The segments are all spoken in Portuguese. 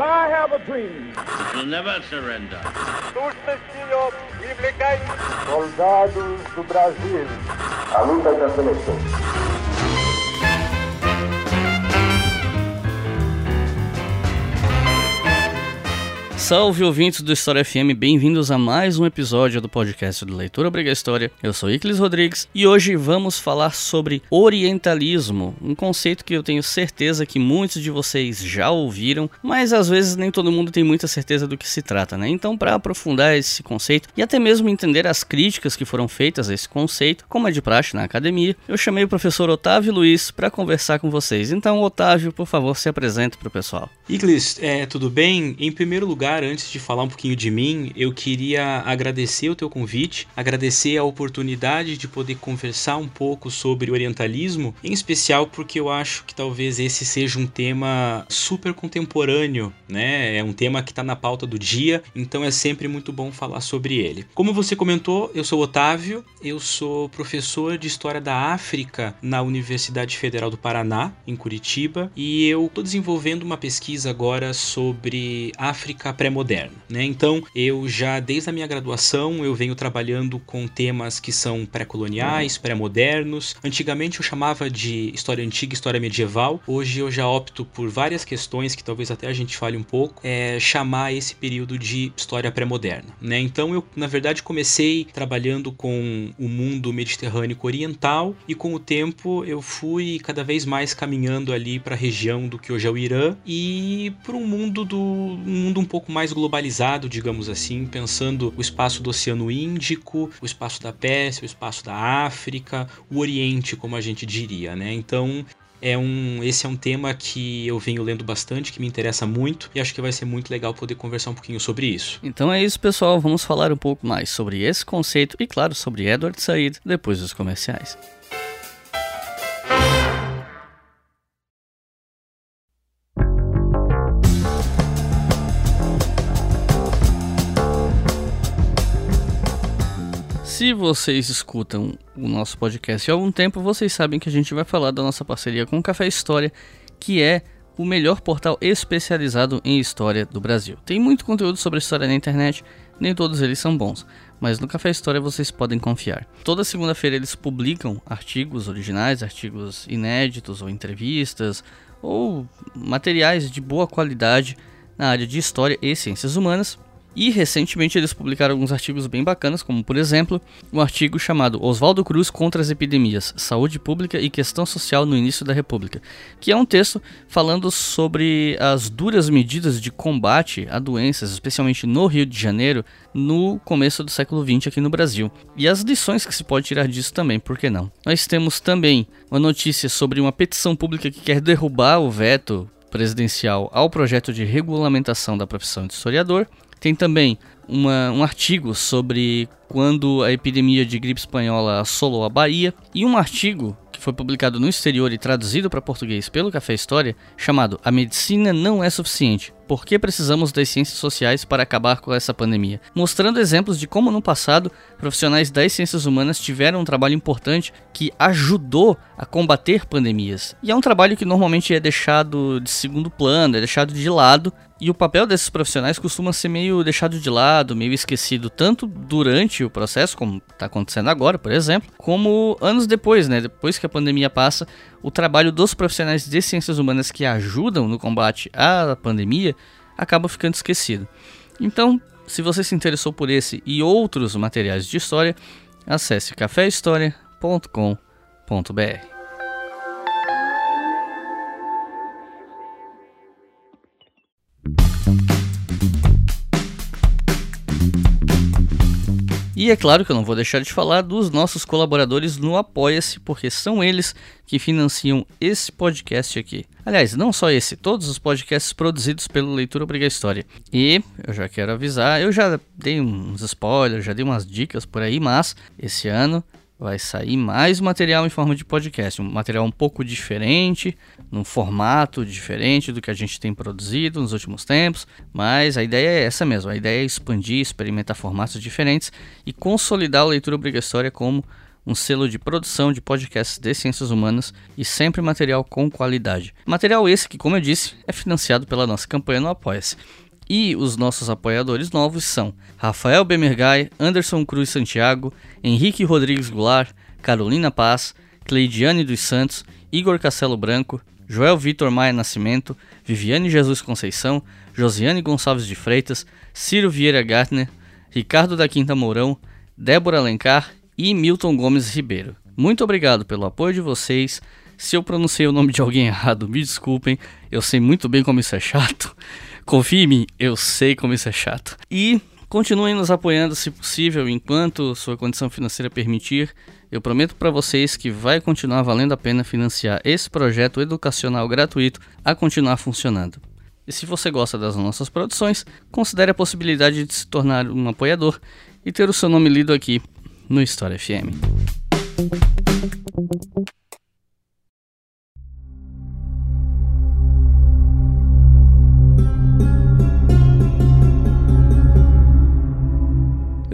I have a dream. We'll never surrender. Soldados do Brasil. A luta da seleção. Salve ouvintes do História FM, bem-vindos a mais um episódio do podcast do Leitura Obriga História. Eu sou Iclis Rodrigues e hoje vamos falar sobre orientalismo, um conceito que eu tenho certeza que muitos de vocês já ouviram, mas às vezes nem todo mundo tem muita certeza do que se trata, né? Então, para aprofundar esse conceito e até mesmo entender as críticas que foram feitas a esse conceito, como é de praxe na academia, eu chamei o professor Otávio Luiz para conversar com vocês. Então, Otávio, por favor, se apresente para o pessoal. Iclis, é, tudo bem? Em primeiro lugar, antes de falar um pouquinho de mim, eu queria agradecer o teu convite, agradecer a oportunidade de poder conversar um pouco sobre orientalismo, em especial porque eu acho que talvez esse seja um tema super contemporâneo, né? É um tema que está na pauta do dia, então é sempre muito bom falar sobre ele. Como você comentou, eu sou Otávio, eu sou professor de História da África na Universidade Federal do Paraná, em Curitiba, e eu estou desenvolvendo uma pesquisa agora sobre África pré-moderna, né? Então, eu já desde a minha graduação eu venho trabalhando com temas que são pré-coloniais, pré-modernos. Antigamente eu chamava de história antiga, história medieval. Hoje eu já opto por várias questões que talvez até a gente fale um pouco, é chamar esse período de história pré-moderna, né? Então, eu na verdade comecei trabalhando com o mundo mediterrâneo oriental e com o tempo eu fui cada vez mais caminhando ali para a região do que hoje é o Irã e para um mundo do um mundo um pouco mais globalizado, digamos assim, pensando o espaço do Oceano Índico, o espaço da Pérsia, o espaço da África, o Oriente, como a gente diria, né? Então, é um, esse é um tema que eu venho lendo bastante, que me interessa muito e acho que vai ser muito legal poder conversar um pouquinho sobre isso. Então é isso, pessoal. Vamos falar um pouco mais sobre esse conceito e, claro, sobre Edward Said depois dos comerciais. Se vocês escutam o nosso podcast há algum tempo, vocês sabem que a gente vai falar da nossa parceria com o Café História, que é o melhor portal especializado em história do Brasil. Tem muito conteúdo sobre história na internet, nem todos eles são bons, mas no Café História vocês podem confiar. Toda segunda-feira eles publicam artigos originais, artigos inéditos ou entrevistas ou materiais de boa qualidade na área de história e ciências humanas. E recentemente eles publicaram alguns artigos bem bacanas, como por exemplo, um artigo chamado Oswaldo Cruz contra as epidemias, saúde pública e questão social no início da República, que é um texto falando sobre as duras medidas de combate a doenças, especialmente no Rio de Janeiro, no começo do século XX aqui no Brasil. E as lições que se pode tirar disso também, por que não? Nós temos também uma notícia sobre uma petição pública que quer derrubar o veto presidencial ao projeto de regulamentação da profissão de historiador. Tem também uma, um artigo sobre quando a epidemia de gripe espanhola assolou a Bahia e um artigo que foi publicado no exterior e traduzido para português pelo Café História, chamado A Medicina Não é Suficiente. Por que precisamos das ciências sociais para acabar com essa pandemia? Mostrando exemplos de como no passado profissionais das ciências humanas tiveram um trabalho importante que ajudou a combater pandemias. E é um trabalho que normalmente é deixado de segundo plano, é deixado de lado e o papel desses profissionais costuma ser meio deixado de lado, meio esquecido, tanto durante o processo, como está acontecendo agora, por exemplo, como anos depois, né? Depois que a pandemia passa, o trabalho dos profissionais de ciências humanas que ajudam no combate à pandemia acaba ficando esquecido. Então, se você se interessou por esse e outros materiais de história, acesse caféhistoria.com.br. E é claro que eu não vou deixar de falar dos nossos colaboradores no Apoia-se, porque são eles que financiam esse podcast aqui. Aliás, não só esse, todos os podcasts produzidos pelo Leitura Obriga História. E eu já quero avisar, eu já dei uns spoilers, já dei umas dicas por aí, mas esse ano vai sair mais material em forma de podcast, um material um pouco diferente, num formato diferente do que a gente tem produzido nos últimos tempos, mas a ideia é essa mesmo, a ideia é expandir, experimentar formatos diferentes e consolidar a leitura obrigatória como um selo de produção de podcasts de ciências humanas e sempre material com qualidade. Material esse que, como eu disse, é financiado pela nossa campanha no Apoia-se. E os nossos apoiadores novos são Rafael Bemergai, Anderson Cruz Santiago, Henrique Rodrigues Goulart, Carolina Paz, Cleidiane dos Santos, Igor Castelo Branco, Joel Vitor Maia Nascimento, Viviane Jesus Conceição, Josiane Gonçalves de Freitas, Ciro Vieira Gartner, Ricardo da Quinta Mourão, Débora Alencar e Milton Gomes Ribeiro. Muito obrigado pelo apoio de vocês. Se eu pronunciei o nome de alguém errado, me desculpem. Eu sei muito bem como isso é chato. Confie em mim, eu sei como isso é chato. E continuem nos apoiando se possível, enquanto sua condição financeira permitir. Eu prometo para vocês que vai continuar valendo a pena financiar esse projeto educacional gratuito a continuar funcionando. E se você gosta das nossas produções, considere a possibilidade de se tornar um apoiador e ter o seu nome lido aqui no História FM.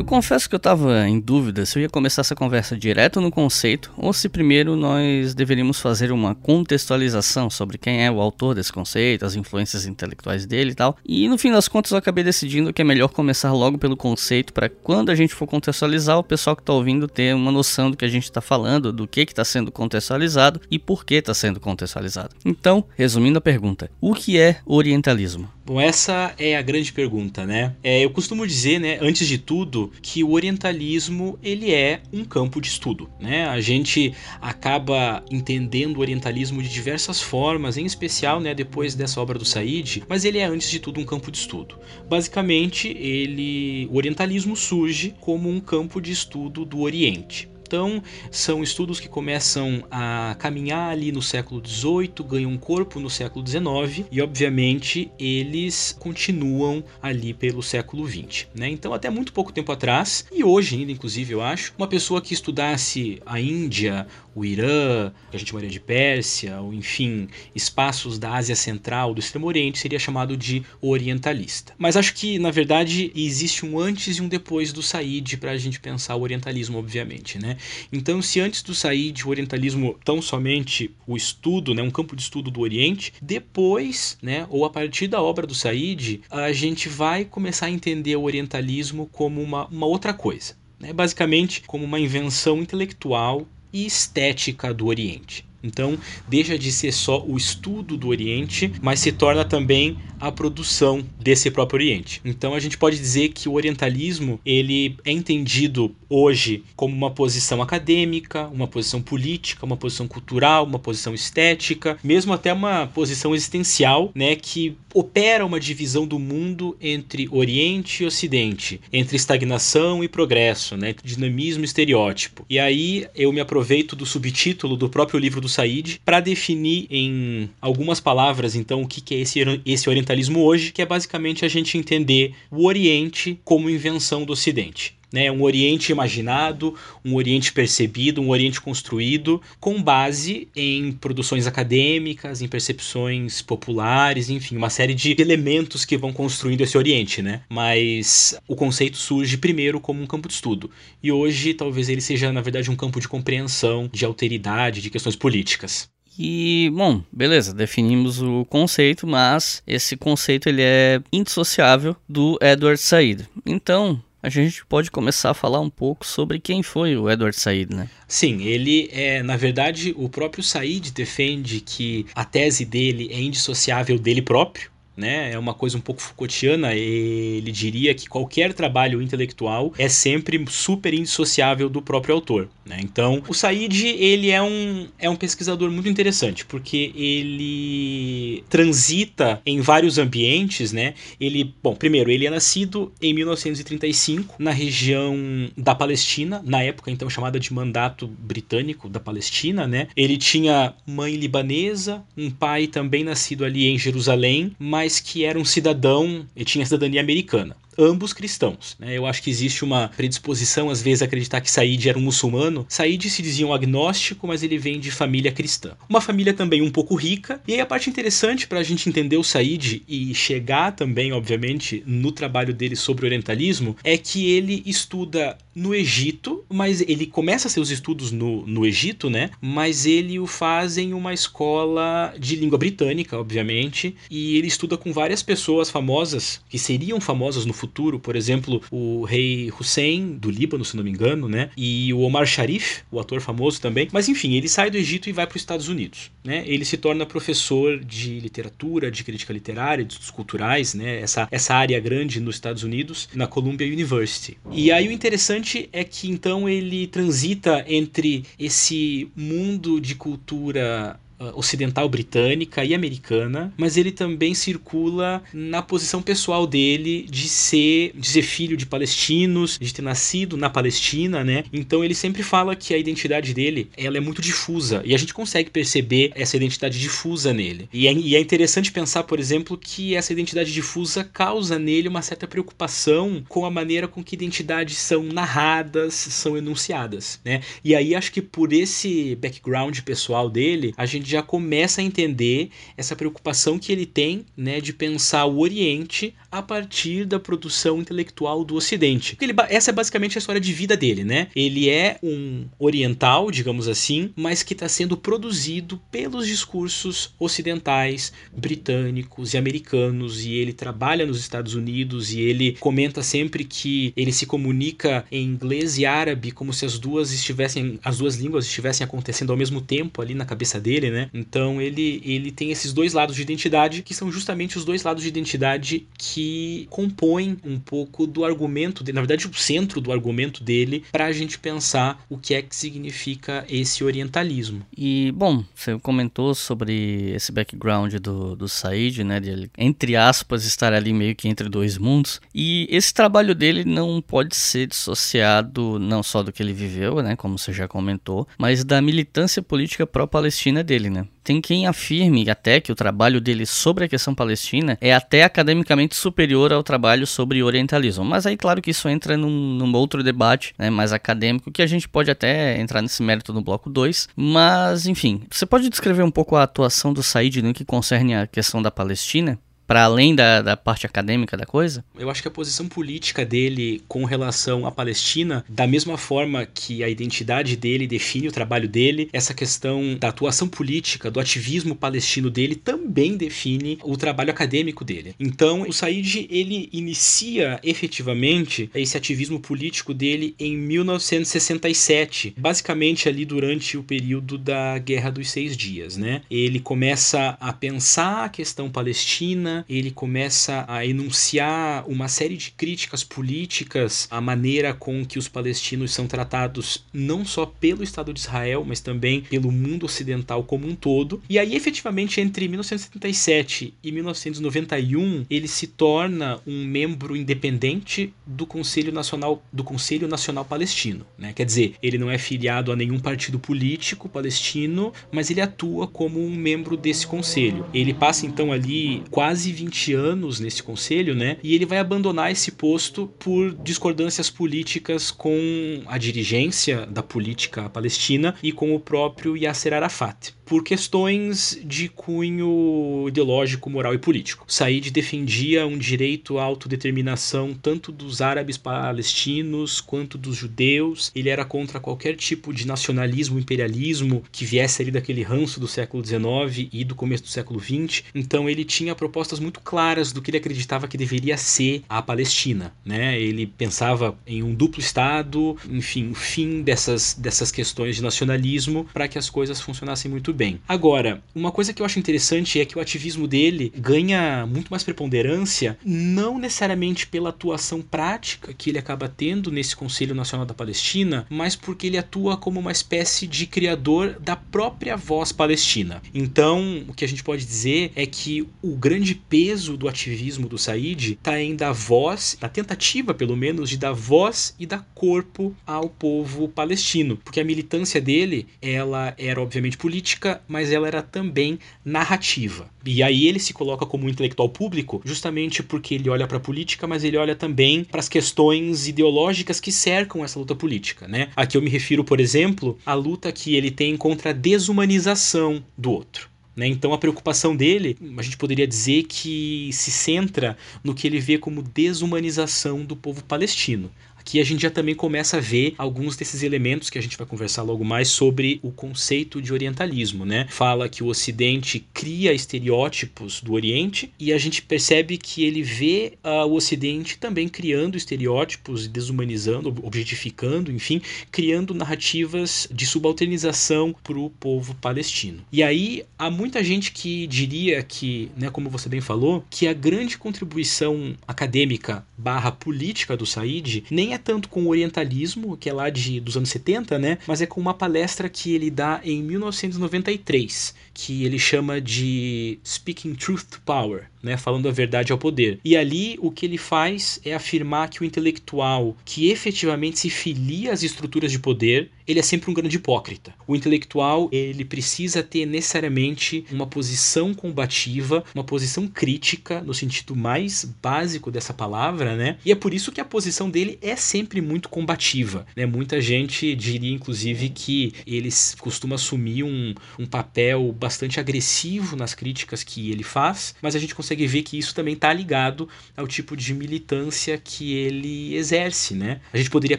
Confesso que eu estava em dúvida se eu ia começar essa conversa direto no conceito ou se primeiro nós deveríamos fazer uma contextualização sobre quem é o autor desse conceito, as influências intelectuais dele e tal. E no fim das contas eu acabei decidindo que é melhor começar logo pelo conceito para quando a gente for contextualizar o pessoal que está ouvindo ter uma noção do que a gente está falando, do que está sendo contextualizado e por que está sendo contextualizado. Então, resumindo a pergunta, o que é orientalismo? Bom, essa é a grande pergunta, né? É, eu costumo dizer, né, antes de tudo, que o orientalismo ele é um campo de estudo, né? A gente acaba entendendo o orientalismo de diversas formas, em especial, né, depois dessa obra do Said, mas ele é antes de tudo um campo de estudo. Basicamente, ele, o orientalismo surge como um campo de estudo do Oriente. Então, são estudos que começam a caminhar ali no século XVIII, ganham corpo no século XIX e, obviamente, eles continuam ali pelo século XX. Né? Então, até muito pouco tempo atrás, e hoje ainda, inclusive, eu acho, uma pessoa que estudasse a Índia, o Irã, que a gente chamaria de Pérsia, ou enfim, espaços da Ásia Central, do Extremo Oriente, seria chamado de orientalista. Mas acho que, na verdade, existe um antes e um depois do Said para a gente pensar o orientalismo, obviamente. Né? Então, se antes do Said o orientalismo tão somente o estudo, né, um campo de estudo do Oriente, depois, né, ou a partir da obra do Said, a gente vai começar a entender o orientalismo como uma, uma outra coisa. Né? Basicamente, como uma invenção intelectual e estética do Oriente. Então, deixa de ser só o estudo do Oriente, mas se torna também a produção desse próprio Oriente. Então, a gente pode dizer que o orientalismo, ele é entendido hoje como uma posição acadêmica, uma posição política, uma posição cultural, uma posição estética, mesmo até uma posição existencial, né, que opera uma divisão do mundo entre Oriente e Ocidente, entre estagnação e progresso, né, dinamismo e estereótipo. E aí eu me aproveito do subtítulo do próprio livro do Said para definir em algumas palavras então o que, que é esse, esse orientalismo hoje, que é basicamente a gente entender o Oriente como invenção do Ocidente né? Um Oriente imaginado, um Oriente percebido, um Oriente construído, com base em produções acadêmicas, em percepções populares, enfim, uma série de elementos que vão construindo esse Oriente, né? Mas o conceito surge primeiro como um campo de estudo e hoje talvez ele seja na verdade um campo de compreensão, de alteridade, de questões políticas. E, bom, beleza, definimos o conceito, mas esse conceito ele é indissociável do Edward Said. Então, a gente pode começar a falar um pouco sobre quem foi o Edward Said, né? Sim, ele é, na verdade, o próprio Said defende que a tese dele é indissociável dele próprio, né? É uma coisa um pouco Foucaultiana. Ele diria que qualquer trabalho intelectual é sempre super indissociável do próprio autor, né? Então, o Said, ele é um, é um pesquisador muito interessante, porque ele transita em vários ambientes, né? Ele, bom, primeiro, ele é nascido em 1935 na região da Palestina, na época então chamada de Mandato Britânico da Palestina, né? Ele tinha mãe libanesa, um pai também nascido ali em Jerusalém, mas mas que era um cidadão e tinha cidadania americana. Ambos cristãos. Né? Eu acho que existe uma predisposição, às vezes, a acreditar que Said era um muçulmano. Said se dizia um agnóstico, mas ele vem de família cristã. Uma família também um pouco rica. E aí a parte interessante para a gente entender o Said e chegar também, obviamente, no trabalho dele sobre orientalismo, é que ele estuda no Egito, mas ele começa seus estudos no, no Egito, né? Mas ele o faz em uma escola de língua britânica, obviamente, e ele estuda com várias pessoas famosas, que seriam famosas no futuro, por exemplo, o rei Hussein, do Líbano, se não me engano, né? E o Omar Sharif, o ator famoso também. Mas enfim, ele sai do Egito e vai para os Estados Unidos, né? Ele se torna professor de literatura, de crítica literária, de estudos culturais, né? Essa, essa área grande nos Estados Unidos, na Columbia University. E aí o interessante é que então ele transita entre esse mundo de cultura ocidental britânica e americana, mas ele também circula na posição pessoal dele de ser, de ser filho de palestinos, de ter nascido na Palestina, né? Então ele sempre fala que a identidade dele ela é muito difusa e a gente consegue perceber essa identidade difusa nele. E é, e é interessante pensar, por exemplo, que essa identidade difusa causa nele uma certa preocupação com a maneira com que identidades são narradas, são enunciadas, né? E aí acho que por esse background pessoal dele, a gente já começa a entender essa preocupação que ele tem né, de pensar o Oriente a partir da produção intelectual do Ocidente. Ele, essa é basicamente a história de vida dele, né? Ele é um oriental, digamos assim, mas que está sendo produzido pelos discursos ocidentais, britânicos e americanos, e ele trabalha nos Estados Unidos e ele comenta sempre que ele se comunica em inglês e árabe como se as duas estivessem, as duas línguas estivessem acontecendo ao mesmo tempo ali na cabeça dele, né? Então ele ele tem esses dois lados de identidade que são justamente os dois lados de identidade que compõem um pouco do argumento, na verdade, o centro do argumento dele, para a gente pensar o que é que significa esse orientalismo. E, bom, você comentou sobre esse background do, do Said, né, de ele, entre aspas, estar ali meio que entre dois mundos, e esse trabalho dele não pode ser dissociado não só do que ele viveu, né, como você já comentou, mas da militância política pró-palestina dele, né. Tem quem afirme até que o trabalho dele sobre a questão palestina é até academicamente superior ao trabalho sobre orientalismo. Mas aí, claro que isso entra num, num outro debate né, mais acadêmico, que a gente pode até entrar nesse mérito no bloco 2. Mas, enfim, você pode descrever um pouco a atuação do Said no que concerne a questão da Palestina? Para além da, da parte acadêmica da coisa? Eu acho que a posição política dele com relação à Palestina, da mesma forma que a identidade dele define o trabalho dele, essa questão da atuação política, do ativismo palestino dele também define o trabalho acadêmico dele. Então, o Said ele inicia efetivamente esse ativismo político dele em 1967, basicamente ali durante o período da Guerra dos Seis Dias, né? Ele começa a pensar a questão palestina ele começa a enunciar uma série de críticas políticas à maneira com que os palestinos são tratados não só pelo Estado de Israel, mas também pelo mundo ocidental como um todo. E aí, efetivamente, entre 1977 e 1991, ele se torna um membro independente do Conselho Nacional do Conselho Nacional Palestino, né? Quer dizer, ele não é filiado a nenhum partido político palestino, mas ele atua como um membro desse conselho. Ele passa então ali quase quase 20 anos nesse conselho, né? E ele vai abandonar esse posto por discordâncias políticas com a dirigência da política palestina e com o próprio Yasser Arafat por questões de cunho ideológico, moral e político. Said defendia um direito à autodeterminação tanto dos árabes palestinos quanto dos judeus. Ele era contra qualquer tipo de nacionalismo, imperialismo que viesse ali daquele ranço do século XIX e do começo do século XX. Então ele tinha propostas muito claras do que ele acreditava que deveria ser a Palestina. Né? Ele pensava em um duplo Estado, enfim, o fim dessas, dessas questões de nacionalismo para que as coisas funcionassem muito bem. Agora, uma coisa que eu acho interessante é que o ativismo dele ganha muito mais preponderância, não necessariamente pela atuação prática que ele acaba tendo nesse Conselho Nacional da Palestina, mas porque ele atua como uma espécie de criador da própria voz palestina. Então, o que a gente pode dizer é que o grande peso do ativismo do Said está em dar voz, na tentativa pelo menos, de dar voz e dar corpo ao povo palestino, porque a militância dele, ela era obviamente política, mas ela era também narrativa. E aí ele se coloca como um intelectual público, justamente porque ele olha para a política, mas ele olha também para as questões ideológicas que cercam essa luta política, né? Aqui eu me refiro, por exemplo, à luta que ele tem contra a desumanização do outro. Né? Então a preocupação dele, a gente poderia dizer que se centra no que ele vê como desumanização do povo palestino. Aqui a gente já também começa a ver alguns desses elementos que a gente vai conversar logo mais sobre o conceito de orientalismo, né? Fala que o Ocidente cria estereótipos do Oriente e a gente percebe que ele vê uh, o Ocidente também criando estereótipos, desumanizando, objetificando, enfim, criando narrativas de subalternização para o povo palestino. E aí há muita gente que diria que, né, como você bem falou, que a grande contribuição acadêmica barra política do Said nem é é tanto com o orientalismo, que é lá de, dos anos 70, né? Mas é com uma palestra que ele dá em 1993, que ele chama de Speaking Truth to Power, né? Falando a verdade ao poder. E ali o que ele faz é afirmar que o intelectual que efetivamente se filia às estruturas de poder, ele é sempre um grande hipócrita. O intelectual, ele precisa ter necessariamente uma posição combativa, uma posição crítica no sentido mais básico dessa palavra, né? E é por isso que a posição dele é sempre muito combativa. Né? Muita gente diria, inclusive, que ele costuma assumir um, um papel bastante agressivo nas críticas que ele faz, mas a gente consegue ver que isso também está ligado ao tipo de militância que ele exerce. Né? A gente poderia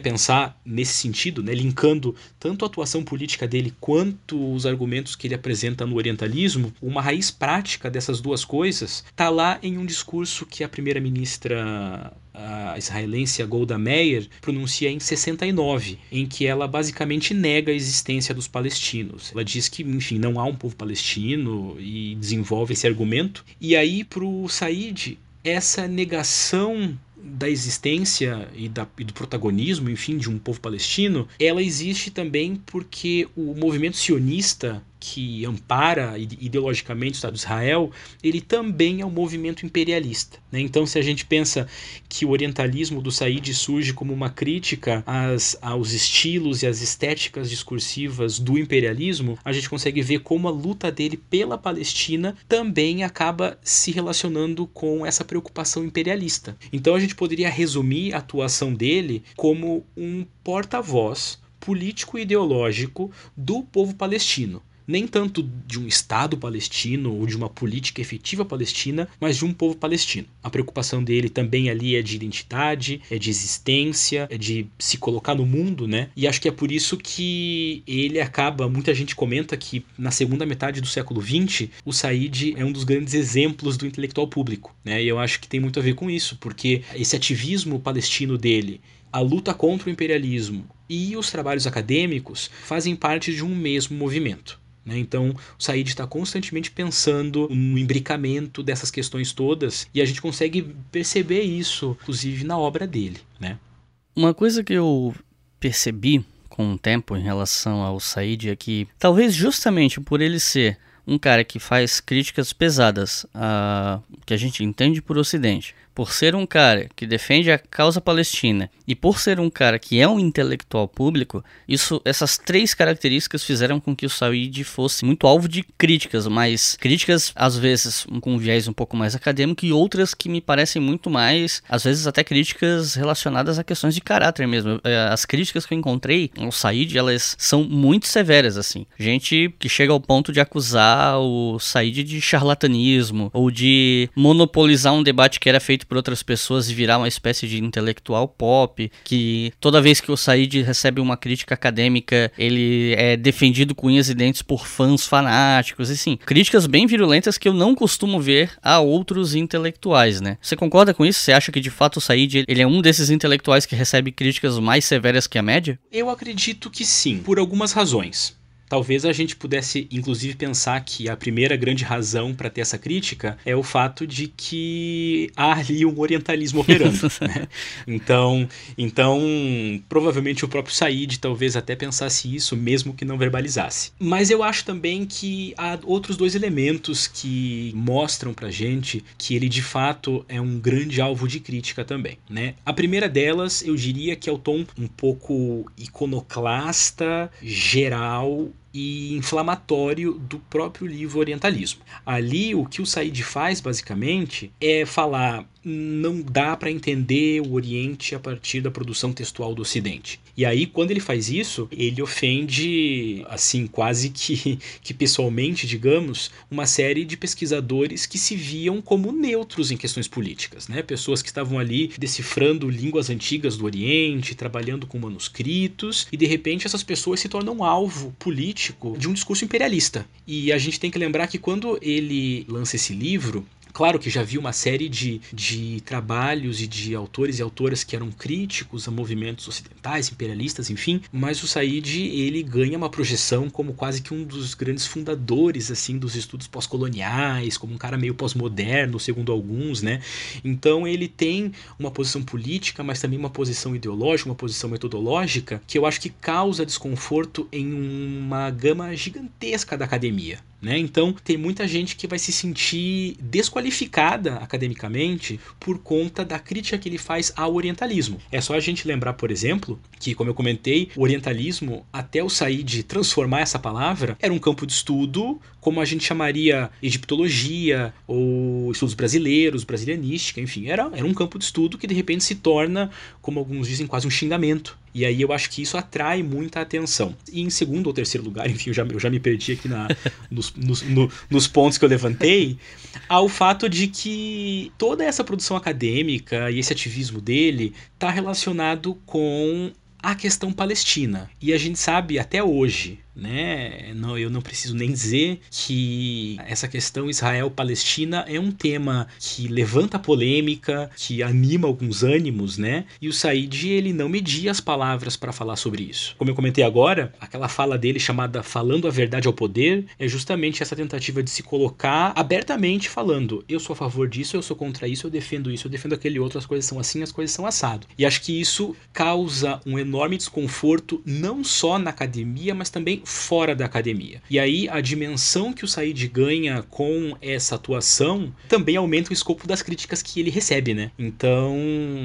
pensar nesse sentido, né? linkando tanto a atuação política dele quanto os argumentos que ele apresenta no orientalismo, uma raiz prática dessas duas coisas está lá em um discurso que a primeira-ministra a israelense Golda Meir pronuncia em 69, em que ela basicamente nega a existência dos palestinos. Ela diz que, enfim, não há um povo palestino e desenvolve esse argumento. E aí, para o Said, essa negação da existência e, da, e, do protagonismo, enfim, de um povo palestino, ela existe também porque o movimento sionista que ampara ideologicamente o Estado de Israel, ele também é um movimento imperialista. Né? Então, se a gente pensa que o orientalismo do Said surge como uma crítica às, aos estilos e às estéticas discursivas do imperialismo, a gente consegue ver como a luta dele pela Palestina também acaba se relacionando com essa preocupação imperialista. Então, a gente poderia resumir a atuação dele como um porta-voz político e ideológico do povo palestino nem tanto de um Estado palestino ou de uma política efetiva palestina, mas de um povo palestino. A preocupação dele também ali é de identidade, é de existência, é de se colocar no mundo, né? E acho que é por isso que ele acaba, muita gente comenta que na segunda metade do século XX, o Said é um dos grandes exemplos do intelectual público, né? E eu acho que tem muito a ver com isso, porque esse ativismo palestino dele, a luta contra o imperialismo e os trabalhos acadêmicos fazem parte de um mesmo movimento. Né? Então, o Said está constantemente pensando no imbricamento dessas questões todas e a gente consegue perceber isso, inclusive, na obra dele. Né? Uma coisa que eu percebi com o tempo em relação ao Said é que, talvez justamente por ele ser um cara que faz críticas pesadas a que a gente entende por Ocidente, por ser um cara que defende a causa palestina e por ser um cara que é um intelectual público, isso, essas três características fizeram com que o Said fosse muito alvo de críticas, mas críticas às vezes com um viés um pouco mais acadêmico e outras que me parecem muito mais, às vezes até críticas relacionadas a questões de caráter mesmo. É, as críticas que eu encontrei ao Said, elas são muito severas assim. Gente que chega ao ponto de acusar o Said de charlatanismo ou de monopolizar um debate que era feito por outras pessoas e virar uma espécie de intelectual pop, que toda vez que o Said recebe uma crítica acadêmica, ele é defendido com unhas e dentes por fãs fanáticos, assim, críticas bem virulentas que eu não costumo ver a outros intelectuais, né? Você concorda com isso? Você acha que de fato o Said ele é um desses intelectuais que recebe críticas mais severas que a média? Eu acredito que sim, por algumas razões. Talvez a gente pudesse, inclusive, pensar que a primeira grande razão para ter essa crítica é o fato de que há ali um orientalismo operando. né? Então, então, provavelmente o próprio Said talvez até pensasse isso, mesmo que não verbalizasse. Mas eu acho também que há outros dois elementos que mostram pra gente que ele de fato é um grande alvo de crítica também, né? A primeira delas, eu diria que é o tom um pouco iconoclasta, geral e inflamatório do próprio livro Orientalismo. Ali, o que o Said faz, basicamente, é falar não dá para entender o Oriente a partir da produção textual do Ocidente. E aí, quando ele faz isso, ele ofende, assim, quase que, que pessoalmente, digamos, uma série de pesquisadores que se viam como neutros em questões políticas, né? Pessoas que estavam ali decifrando línguas antigas do Oriente, trabalhando com manuscritos, e de repente essas pessoas se tornam alvo político de um discurso imperialista. E a gente tem que lembrar que quando ele lança esse livro, Claro que já vi uma série de, de trabalhos e de autores e autoras que eram críticos a movimentos ocidentais, imperialistas, enfim, mas o Said ele ganha uma projeção como quase que um dos grandes fundadores assim dos estudos pós-coloniais, como um cara meio pós-moderno, segundo alguns, né? Então ele tem uma posição política, mas também uma posição ideológica, uma posição metodológica que eu acho que causa desconforto em uma gama gigantesca da academia. Né? Então, tem muita gente que vai se sentir desqualificada academicamente por conta da crítica que ele faz ao orientalismo. É só a gente lembrar, por exemplo, que, como eu comentei, o orientalismo, até o sair de transformar essa palavra, era um campo de estudo como a gente chamaria egiptologia ou estudos brasileiros, brasilianística, enfim, era, era um campo de estudo que de repente se torna, como alguns dizem, quase um xingamento. E aí eu acho que isso atrai muita atenção. E em segundo ou terceiro lugar, enfim, eu já, eu já me perdi aqui na, nos, nos, no, nos pontos que eu levantei, ao fato de que toda essa produção acadêmica e esse ativismo dele está relacionado com a questão palestina. E a gente sabe até hoje né? Não, eu não preciso nem dizer que essa questão Israel-Palestina é um tema que levanta polêmica, que anima alguns ânimos, né? E o Said ele não media as palavras para falar sobre isso. Como eu comentei agora, aquela fala dele chamada Falando a Verdade ao Poder é justamente essa tentativa de se colocar abertamente falando: eu sou a favor disso, eu sou contra isso, eu defendo isso, eu defendo aquele outro, as coisas são assim, as coisas são assado. E acho que isso causa um enorme desconforto não só na academia, mas também fora da academia. E aí a dimensão que o Said ganha com essa atuação também aumenta o escopo das críticas que ele recebe, né? Então,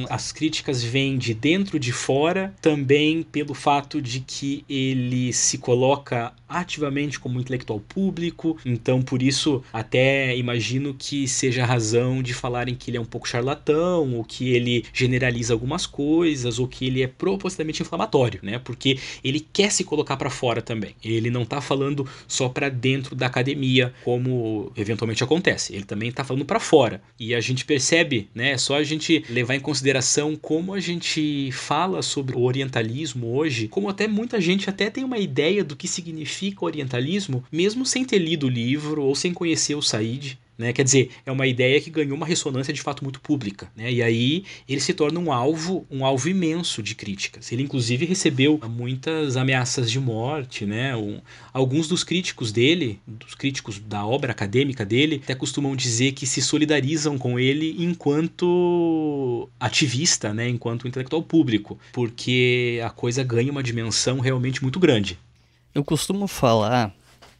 as críticas vêm de dentro de fora, também pelo fato de que ele se coloca ativamente como intelectual público, então por isso até imagino que seja a razão de falarem que ele é um pouco charlatão, ou que ele generaliza algumas coisas, ou que ele é propositalmente inflamatório, né? Porque ele quer se colocar para fora também. Ele não está falando só para dentro da academia, como eventualmente acontece. Ele também está falando para fora. E a gente percebe, né? É só a gente levar em consideração como a gente fala sobre o orientalismo hoje, como até muita gente até tem uma ideia do que significa orientalismo, mesmo sem ter lido o livro ou sem conhecer o Said. Né? Quer dizer, é uma ideia que ganhou uma ressonância de fato muito pública. Né? E aí ele se torna um alvo, um alvo imenso de críticas. Ele inclusive recebeu muitas ameaças de morte. Né? Um, alguns dos críticos dele, dos críticos da obra acadêmica dele, até costumam dizer que se solidarizam com ele enquanto ativista, né? enquanto intelectual público, porque a coisa ganha uma dimensão realmente muito grande. Eu costumo falar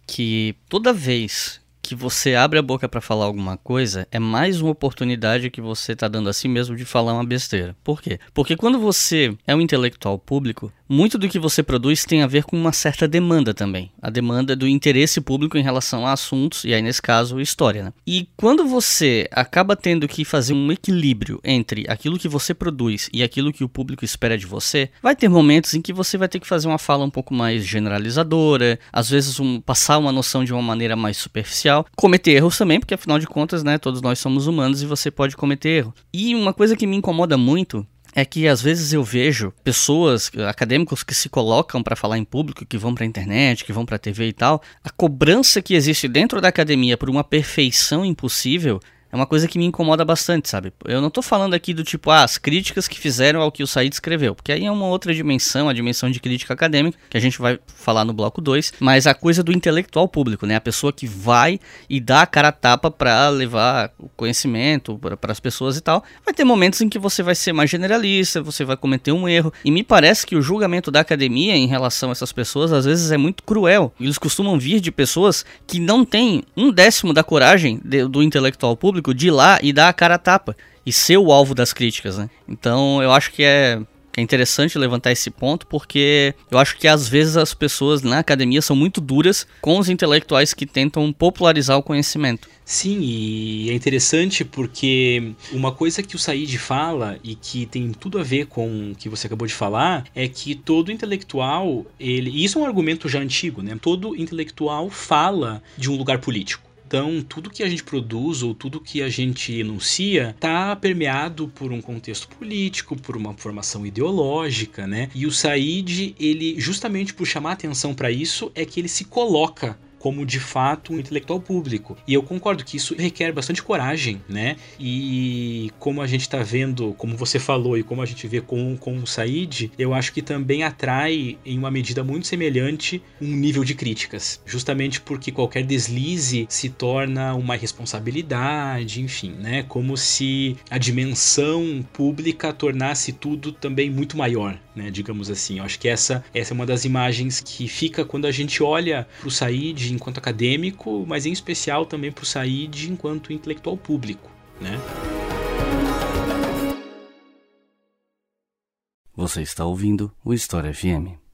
que toda vez que você abre a boca para falar alguma coisa é mais uma oportunidade que você está dando a si mesmo de falar uma besteira. Por quê? Porque quando você é um intelectual público, muito do que você produz tem a ver com uma certa demanda também. A demanda do interesse público em relação a assuntos, e aí nesse caso, história. Né? E quando você acaba tendo que fazer um equilíbrio entre aquilo que você produz e aquilo que o público espera de você, vai ter momentos em que você vai ter que fazer uma fala um pouco mais generalizadora, às vezes um, passar uma noção de uma maneira mais superficial, cometer erros também, porque afinal de contas, né, todos nós somos humanos e você pode cometer erro. E uma coisa que me incomoda muito é que às vezes eu vejo pessoas, acadêmicos que se colocam para falar em público, que vão para a internet, que vão para a TV e tal, a cobrança que existe dentro da academia por uma perfeição impossível é uma coisa que me incomoda bastante, sabe? Eu não tô falando aqui do tipo, ah, as críticas que fizeram ao que o Said escreveu, porque aí é uma outra dimensão, a dimensão de crítica acadêmica, que a gente vai falar no bloco 2, mas a coisa do intelectual público, né? A pessoa que vai e dá a cara a tapa para levar o conhecimento para as pessoas e tal. Vai ter momentos em que você vai ser mais generalista, você vai cometer um erro, e me parece que o julgamento da academia em relação a essas pessoas às vezes é muito cruel. Eles costumam vir de pessoas que não têm um décimo da coragem de, do intelectual público de ir lá e dar a cara a tapa e ser o alvo das críticas, né? Então eu acho que é é interessante levantar esse ponto porque eu acho que às vezes as pessoas na academia são muito duras com os intelectuais que tentam popularizar o conhecimento. Sim, e é interessante porque uma coisa que o Said fala e que tem tudo a ver com o que você acabou de falar é que todo intelectual, ele, e isso é um argumento já antigo, né? Todo intelectual fala de um lugar político. Então, tudo que a gente produz ou tudo que a gente enuncia está permeado por um contexto político, por uma formação ideológica, né? E o Said, ele justamente por chamar atenção para isso é que ele se coloca como de fato um intelectual público. E eu concordo que isso requer bastante coragem, né? E como a gente está vendo, como você falou, e como a gente vê com, com o Said, eu acho que também atrai, em uma medida muito semelhante, um nível de críticas. Justamente porque qualquer deslize se torna uma responsabilidade, enfim, né? Como se a dimensão pública tornasse tudo também muito maior, né? Digamos assim. Eu acho que essa, essa é uma das imagens que fica quando a gente olha para o Said enquanto acadêmico, mas em especial também para o Said enquanto intelectual público, né? Você está ouvindo o História FM.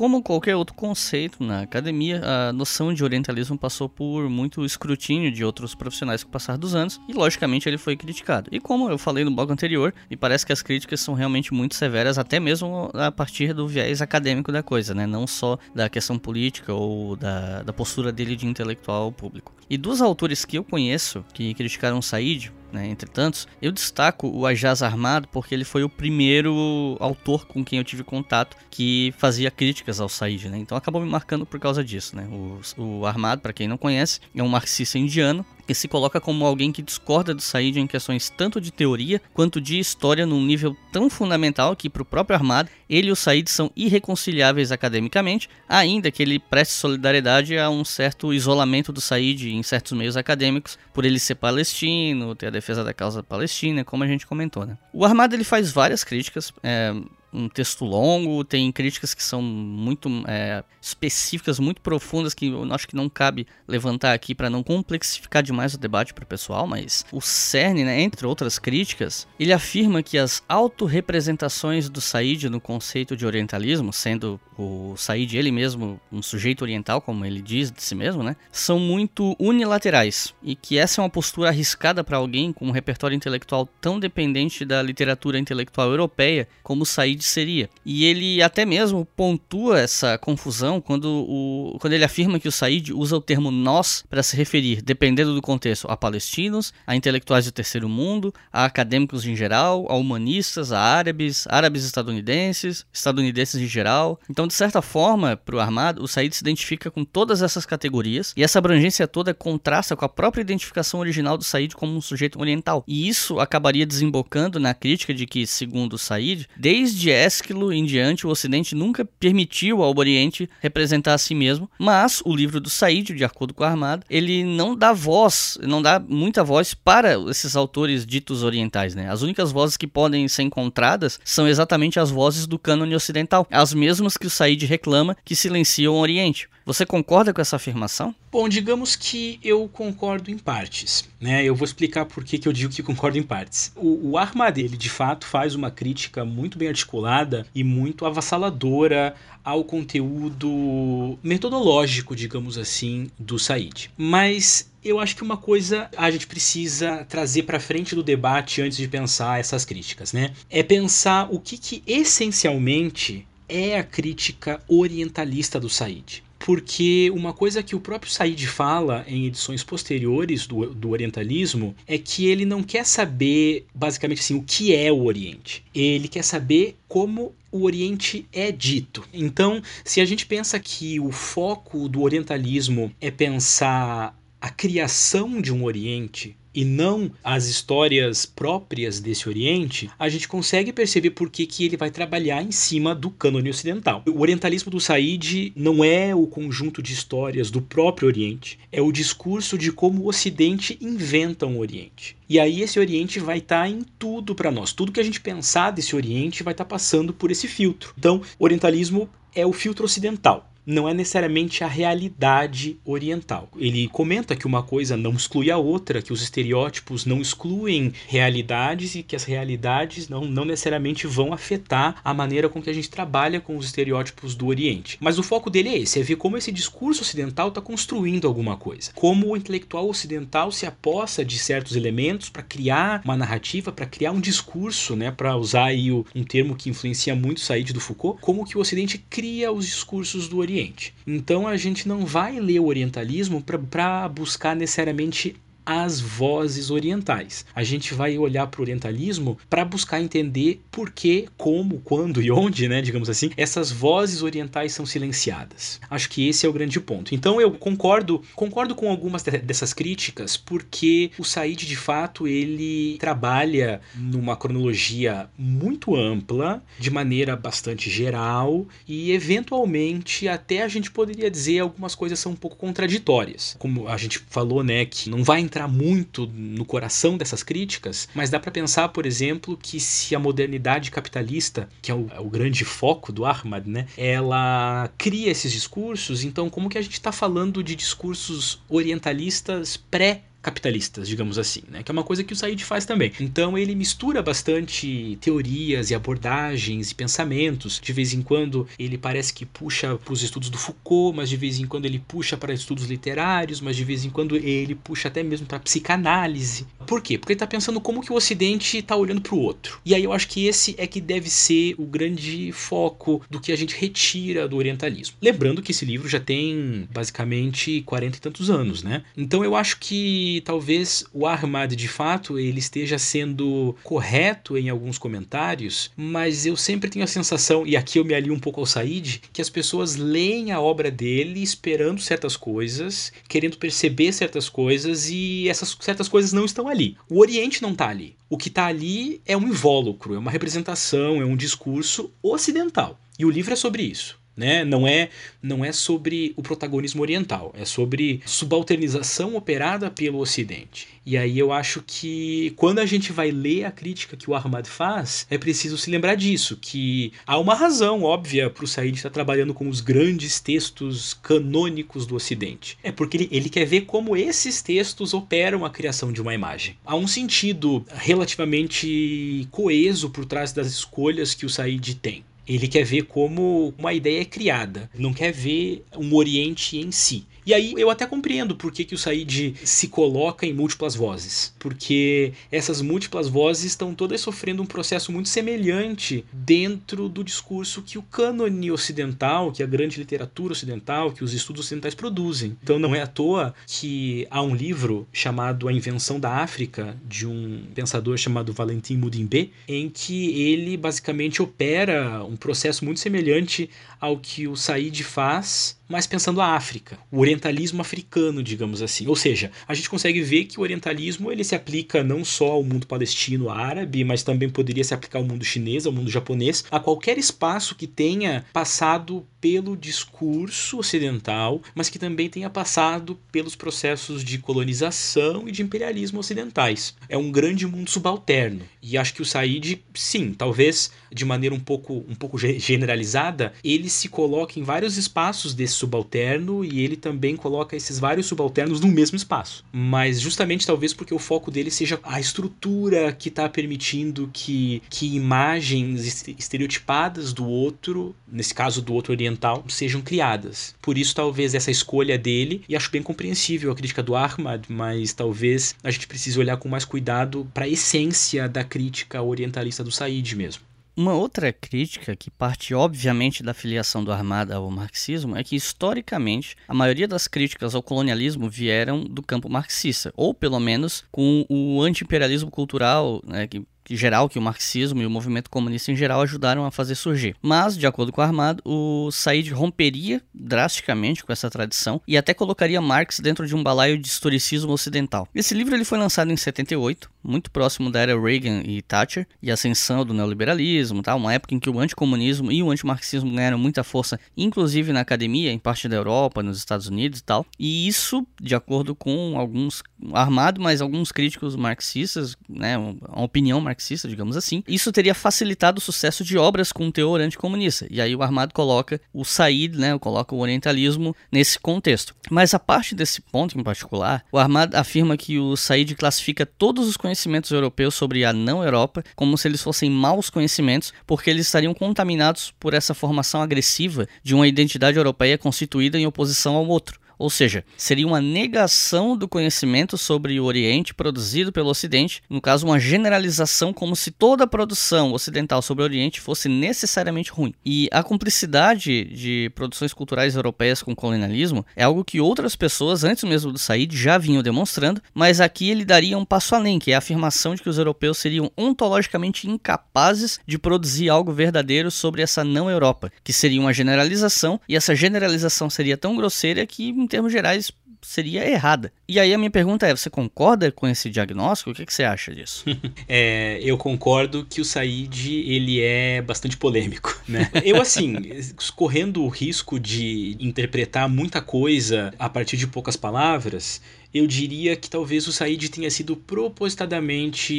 Como qualquer outro conceito na academia, a noção de orientalismo passou por muito escrutínio de outros profissionais com o passar dos anos e, logicamente, ele foi criticado. E como eu falei no blog anterior, me parece que as críticas são realmente muito severas, até mesmo a partir do viés acadêmico da coisa, né? não só da questão política ou da, da postura dele de intelectual público. E dos autores que eu conheço que criticaram Said, né, entre tantos, eu destaco o Ajaz Armado porque ele foi o primeiro autor com quem eu tive contato que fazia críticas ao Said, né? Então acabou me marcando por causa disso, né? O, o Armado, para quem não conhece, é um marxista indiano que se coloca como alguém que discorda do Said em questões tanto de teoria quanto de história num nível tão fundamental que para o próprio Armado, ele e o Said são irreconciliáveis academicamente, ainda que ele preste solidariedade a um certo isolamento do Said em certos meios acadêmicos, por ele ser palestino, ter a defesa da causa palestina, como a gente comentou. Né? O Armado ele faz várias críticas, é, um texto longo, tem críticas que são muito é, específicas, muito profundas, que eu acho que não cabe levantar aqui para não complexificar demais o debate para o pessoal, mas o CERN, né, entre outras críticas, ele afirma que as autorrepresentações do Said no conceito de orientalismo, sendo o Said ele mesmo um sujeito oriental, como ele diz de si mesmo, né, são muito unilaterais e que essa é uma postura arriscada para alguém com um repertório intelectual tão dependente da literatura intelectual europeia como o Said seria. E ele até mesmo pontua essa confusão quando, o, quando ele afirma que o Said usa o termo nós para se referir, dependendo do contexto, a palestinos, a intelectuais do terceiro mundo, a acadêmicos em geral, a humanistas, a árabes, árabes estadunidenses, estadunidenses em geral. Então, de certa forma, para o armado, o Said se identifica com todas essas categorias e essa abrangência toda contrasta com a própria identificação original do Said como um sujeito oriental. E isso acabaria desembocando na crítica de que, segundo o Said, desde de Ésquilo em diante, o Ocidente nunca permitiu ao Oriente representar a si mesmo, mas o livro do Said, de acordo com a Armada, ele não dá voz, não dá muita voz para esses autores ditos orientais, né? As únicas vozes que podem ser encontradas são exatamente as vozes do cânone ocidental, as mesmas que o Said reclama que silenciam o Oriente. Você concorda com essa afirmação? Bom, digamos que eu concordo em partes. Né? Eu vou explicar por que, eu digo que concordo em partes. O, o Armad, ele de fato faz uma crítica muito bem articulada e muito avassaladora ao conteúdo metodológico, digamos assim, do Said. Mas eu acho que uma coisa a gente precisa trazer para frente do debate antes de pensar essas críticas, né? É pensar o que, que essencialmente é a crítica orientalista do Said. Porque uma coisa que o próprio Said fala em edições posteriores do, do Orientalismo é que ele não quer saber, basicamente assim, o que é o Oriente. Ele quer saber como o Oriente é dito. Então, se a gente pensa que o foco do orientalismo é pensar a criação de um Oriente e não as histórias próprias desse Oriente, a gente consegue perceber por que, que ele vai trabalhar em cima do cânone ocidental. O orientalismo do Said não é o conjunto de histórias do próprio Oriente, é o discurso de como o Ocidente inventa um Oriente. E aí esse Oriente vai estar tá em tudo para nós. Tudo que a gente pensar desse Oriente vai estar tá passando por esse filtro. Então, orientalismo é o filtro ocidental não é necessariamente a realidade oriental. Ele comenta que uma coisa não exclui a outra, que os estereótipos não excluem realidades e que as realidades não, não necessariamente vão afetar a maneira com que a gente trabalha com os estereótipos do Oriente. Mas o foco dele é esse, é ver como esse discurso ocidental está construindo alguma coisa. Como o intelectual ocidental se aposta de certos elementos para criar uma narrativa, para criar um discurso, né, para usar aí um termo que influencia muito Said do Foucault, como que o Ocidente cria os discursos do Oriente Oriente. Então a gente não vai ler o orientalismo para buscar necessariamente as vozes orientais. A gente vai olhar para o orientalismo para buscar entender por que, como, quando e onde, né, digamos assim, essas vozes orientais são silenciadas. Acho que esse é o grande ponto. Então eu concordo, concordo com algumas dessas críticas, porque o Said de fato ele trabalha numa cronologia muito ampla, de maneira bastante geral e eventualmente até a gente poderia dizer algumas coisas são um pouco contraditórias. Como a gente falou, né, que não vai entrar muito no coração dessas críticas, mas dá para pensar, por exemplo, que se a modernidade capitalista, que é o, é o grande foco do Ahmad, né, ela cria esses discursos, então como que a gente está falando de discursos orientalistas pré capitalistas, digamos assim, né? Que é uma coisa que o Said faz também. Então ele mistura bastante teorias e abordagens e pensamentos. De vez em quando ele parece que puxa para os estudos do Foucault, mas de vez em quando ele puxa para estudos literários, mas de vez em quando ele puxa até mesmo para psicanálise. Por quê? Porque ele está pensando como que o Ocidente está olhando para o outro. E aí eu acho que esse é que deve ser o grande foco do que a gente retira do orientalismo. Lembrando que esse livro já tem basicamente 40 e tantos anos, né? Então eu acho que talvez o Ahmad de fato ele esteja sendo correto em alguns comentários, mas eu sempre tenho a sensação, e aqui eu me alio um pouco ao Said, que as pessoas leem a obra dele esperando certas coisas, querendo perceber certas coisas e essas certas coisas não estão ali. O Oriente não está ali. O que está ali é um invólucro, é uma representação, é um discurso ocidental. E o livro é sobre isso. Né? Não é não é sobre o protagonismo oriental, é sobre subalternização operada pelo Ocidente. E aí eu acho que quando a gente vai ler a crítica que o Ahmad faz, é preciso se lembrar disso, que há uma razão óbvia para o Said estar trabalhando com os grandes textos canônicos do Ocidente. É porque ele, ele quer ver como esses textos operam a criação de uma imagem. Há um sentido relativamente coeso por trás das escolhas que o Said tem. Ele quer ver como uma ideia é criada, não quer ver um Oriente em si. E aí eu até compreendo por que, que o Said se coloca em múltiplas vozes. Porque essas múltiplas vozes estão todas sofrendo um processo muito semelhante dentro do discurso que o cânone ocidental, que a grande literatura ocidental, que os estudos ocidentais produzem. Então não é à toa que há um livro chamado A Invenção da África, de um pensador chamado Valentin Mudimbe, em que ele basicamente opera um processo muito semelhante ao que o Said faz mas pensando a África, o orientalismo africano, digamos assim. Ou seja, a gente consegue ver que o orientalismo ele se aplica não só ao mundo palestino, árabe, mas também poderia se aplicar ao mundo chinês, ao mundo japonês, a qualquer espaço que tenha passado pelo discurso ocidental, mas que também tenha passado pelos processos de colonização e de imperialismo ocidentais. É um grande mundo subalterno. E acho que o Said, sim, talvez de maneira um pouco, um pouco generalizada, ele se coloca em vários espaços desse subalterno e ele também coloca esses vários subalternos no mesmo espaço. Mas justamente talvez porque o foco dele seja a estrutura que está permitindo que, que imagens estereotipadas do outro, nesse caso do outro oriental, sejam criadas. Por isso talvez essa escolha dele, e acho bem compreensível a crítica do Ahmad, mas talvez a gente precise olhar com mais cuidado para a essência da crítica orientalista do Said mesmo. Uma outra crítica, que parte obviamente da filiação do Armada ao marxismo, é que historicamente a maioria das críticas ao colonialismo vieram do campo marxista, ou pelo menos com o anti-imperialismo cultural, né, que geral que o marxismo e o movimento comunista em geral ajudaram a fazer surgir. Mas, de acordo com o Armado, o Said romperia drasticamente com essa tradição e até colocaria Marx dentro de um balaio de historicismo ocidental. Esse livro ele foi lançado em 78, muito próximo da era Reagan e Thatcher e ascensão do neoliberalismo, tá? uma época em que o anticomunismo e o antimarxismo ganharam muita força, inclusive na academia, em parte da Europa, nos Estados Unidos e tal. E isso, de acordo com alguns armado, mas alguns críticos marxistas, né, uma opinião marxista, digamos assim, isso teria facilitado o sucesso de obras com teor anticomunista. E aí o Armado coloca o Said, né, coloca o orientalismo nesse contexto. Mas a parte desse ponto em particular, o Armado afirma que o Said classifica todos os conhecimentos europeus sobre a não Europa como se eles fossem maus conhecimentos, porque eles estariam contaminados por essa formação agressiva de uma identidade europeia constituída em oposição ao outro. Ou seja, seria uma negação do conhecimento sobre o Oriente produzido pelo Ocidente, no caso, uma generalização como se toda a produção ocidental sobre o Oriente fosse necessariamente ruim. E a cumplicidade de produções culturais europeias com o colonialismo é algo que outras pessoas, antes mesmo do Said, já vinham demonstrando, mas aqui ele daria um passo além, que é a afirmação de que os europeus seriam ontologicamente incapazes de produzir algo verdadeiro sobre essa não Europa, que seria uma generalização, e essa generalização seria tão grosseira que termos gerais, seria errada. E aí a minha pergunta é: você concorda com esse diagnóstico? O que, que você acha disso? é, eu concordo que o Said ele é bastante polêmico, né? eu assim, correndo o risco de interpretar muita coisa a partir de poucas palavras, eu diria que talvez o Said tenha sido propositadamente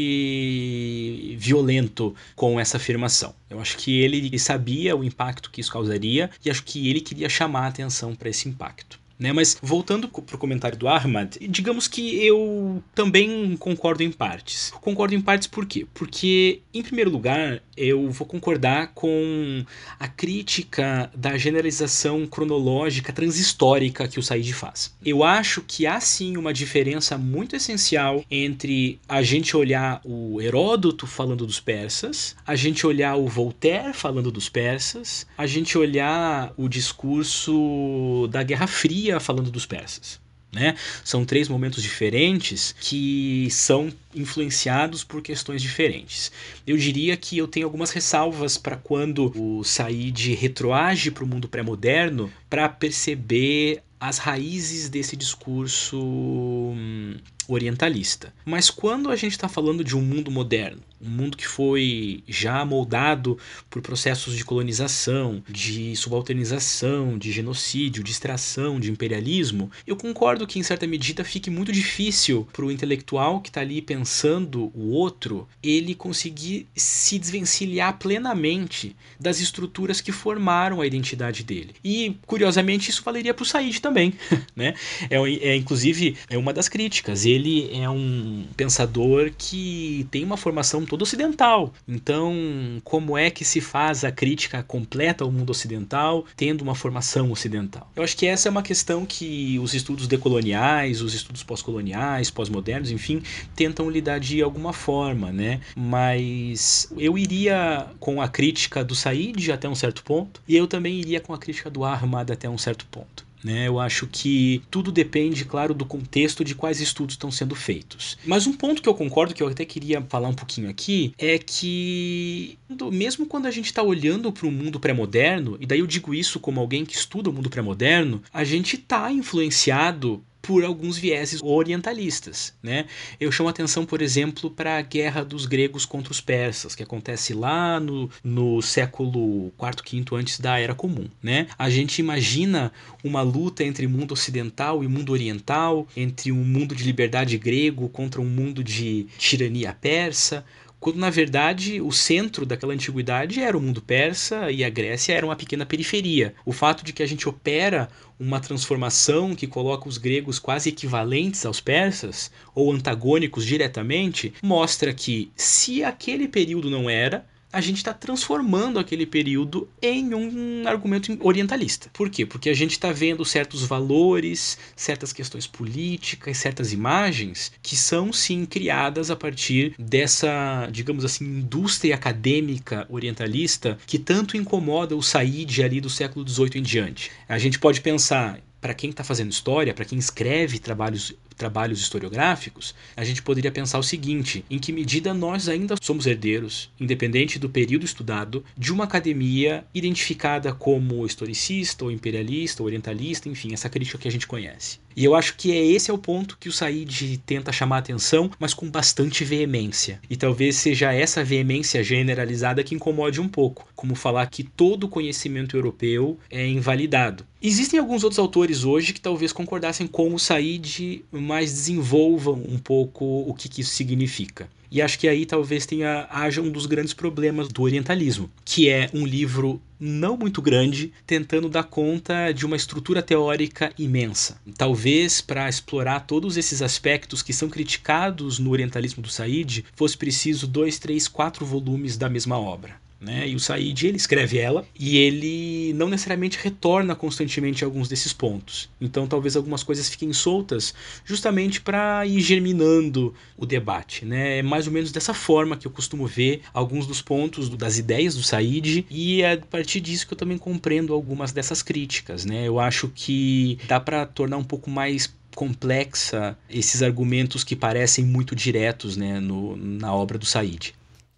violento com essa afirmação. Eu acho que ele sabia o impacto que isso causaria e acho que ele queria chamar a atenção para esse impacto. Né? Mas voltando para o comentário do Ahmad, digamos que eu também concordo em partes. Concordo em partes por quê? Porque, em primeiro lugar, eu vou concordar com a crítica da generalização cronológica transhistórica que o Said faz. Eu acho que há sim uma diferença muito essencial entre a gente olhar o Heródoto falando dos persas, a gente olhar o Voltaire falando dos persas, a gente olhar o discurso da Guerra Fria falando dos persas. Né? São três momentos diferentes que são influenciados por questões diferentes. Eu diria que eu tenho algumas ressalvas para quando o Said retroage para o mundo pré-moderno para perceber as raízes desse discurso hum, orientalista. Mas quando a gente está falando de um mundo moderno, um mundo que foi já moldado por processos de colonização, de subalternização, de genocídio, de extração, de imperialismo, eu concordo que em certa medida fique muito difícil para o intelectual que está ali pensando o outro, ele conseguir se desvencilhar plenamente das estruturas que formaram a identidade dele. E curiosamente isso valeria para o Said também, né? É, é inclusive é uma das críticas. Ele é um pensador que tem uma formação todo ocidental. Então, como é que se faz a crítica completa ao mundo ocidental tendo uma formação ocidental? Eu acho que essa é uma questão que os estudos decoloniais, os estudos pós-coloniais, pós-modernos, enfim, tentam lidar de alguma forma, né? Mas eu iria com a crítica do Said até um certo ponto, e eu também iria com a crítica do Ahmad até um certo ponto. Né? Eu acho que tudo depende, claro, do contexto de quais estudos estão sendo feitos. Mas um ponto que eu concordo, que eu até queria falar um pouquinho aqui, é que mesmo quando a gente está olhando para o mundo pré-moderno, e daí eu digo isso como alguém que estuda o mundo pré-moderno, a gente está influenciado por alguns vieses orientalistas. Né? Eu chamo atenção, por exemplo, para a guerra dos gregos contra os persas, que acontece lá no, no século IV, V antes da Era Comum. Né? A gente imagina uma luta entre mundo ocidental e mundo oriental, entre um mundo de liberdade grego contra um mundo de tirania persa, quando na verdade o centro daquela antiguidade era o mundo persa e a Grécia era uma pequena periferia. O fato de que a gente opera uma transformação que coloca os gregos quase equivalentes aos persas, ou antagônicos diretamente, mostra que se aquele período não era, a gente está transformando aquele período em um argumento orientalista. Por quê? Porque a gente está vendo certos valores, certas questões políticas, certas imagens que são sim criadas a partir dessa, digamos assim, indústria acadêmica orientalista que tanto incomoda o Said ali do século XVIII em diante. A gente pode pensar para quem está fazendo história, para quem escreve trabalhos trabalhos historiográficos, a gente poderia pensar o seguinte: em que medida nós ainda somos herdeiros, independente do período estudado, de uma academia identificada como historicista, ou imperialista, ou orientalista, enfim, essa crítica que a gente conhece. E eu acho que é esse é o ponto que o Said tenta chamar a atenção, mas com bastante veemência. E talvez seja essa veemência generalizada que incomode um pouco, como falar que todo conhecimento europeu é invalidado. Existem alguns outros autores hoje que talvez concordassem com o Said, mas desenvolvam um pouco o que, que isso significa. E acho que aí talvez tenha haja um dos grandes problemas do orientalismo, que é um livro não muito grande, tentando dar conta de uma estrutura teórica imensa. Talvez para explorar todos esses aspectos que são criticados no orientalismo do Said, fosse preciso dois, três, quatro volumes da mesma obra. Né? E o Said ele escreve ela e ele não necessariamente retorna constantemente a alguns desses pontos. Então talvez algumas coisas fiquem soltas justamente para ir germinando o debate. Né? É mais ou menos dessa forma que eu costumo ver alguns dos pontos das ideias do Said e é a partir disso que eu também compreendo algumas dessas críticas. Né? Eu acho que dá para tornar um pouco mais complexa esses argumentos que parecem muito diretos né, no, na obra do Said.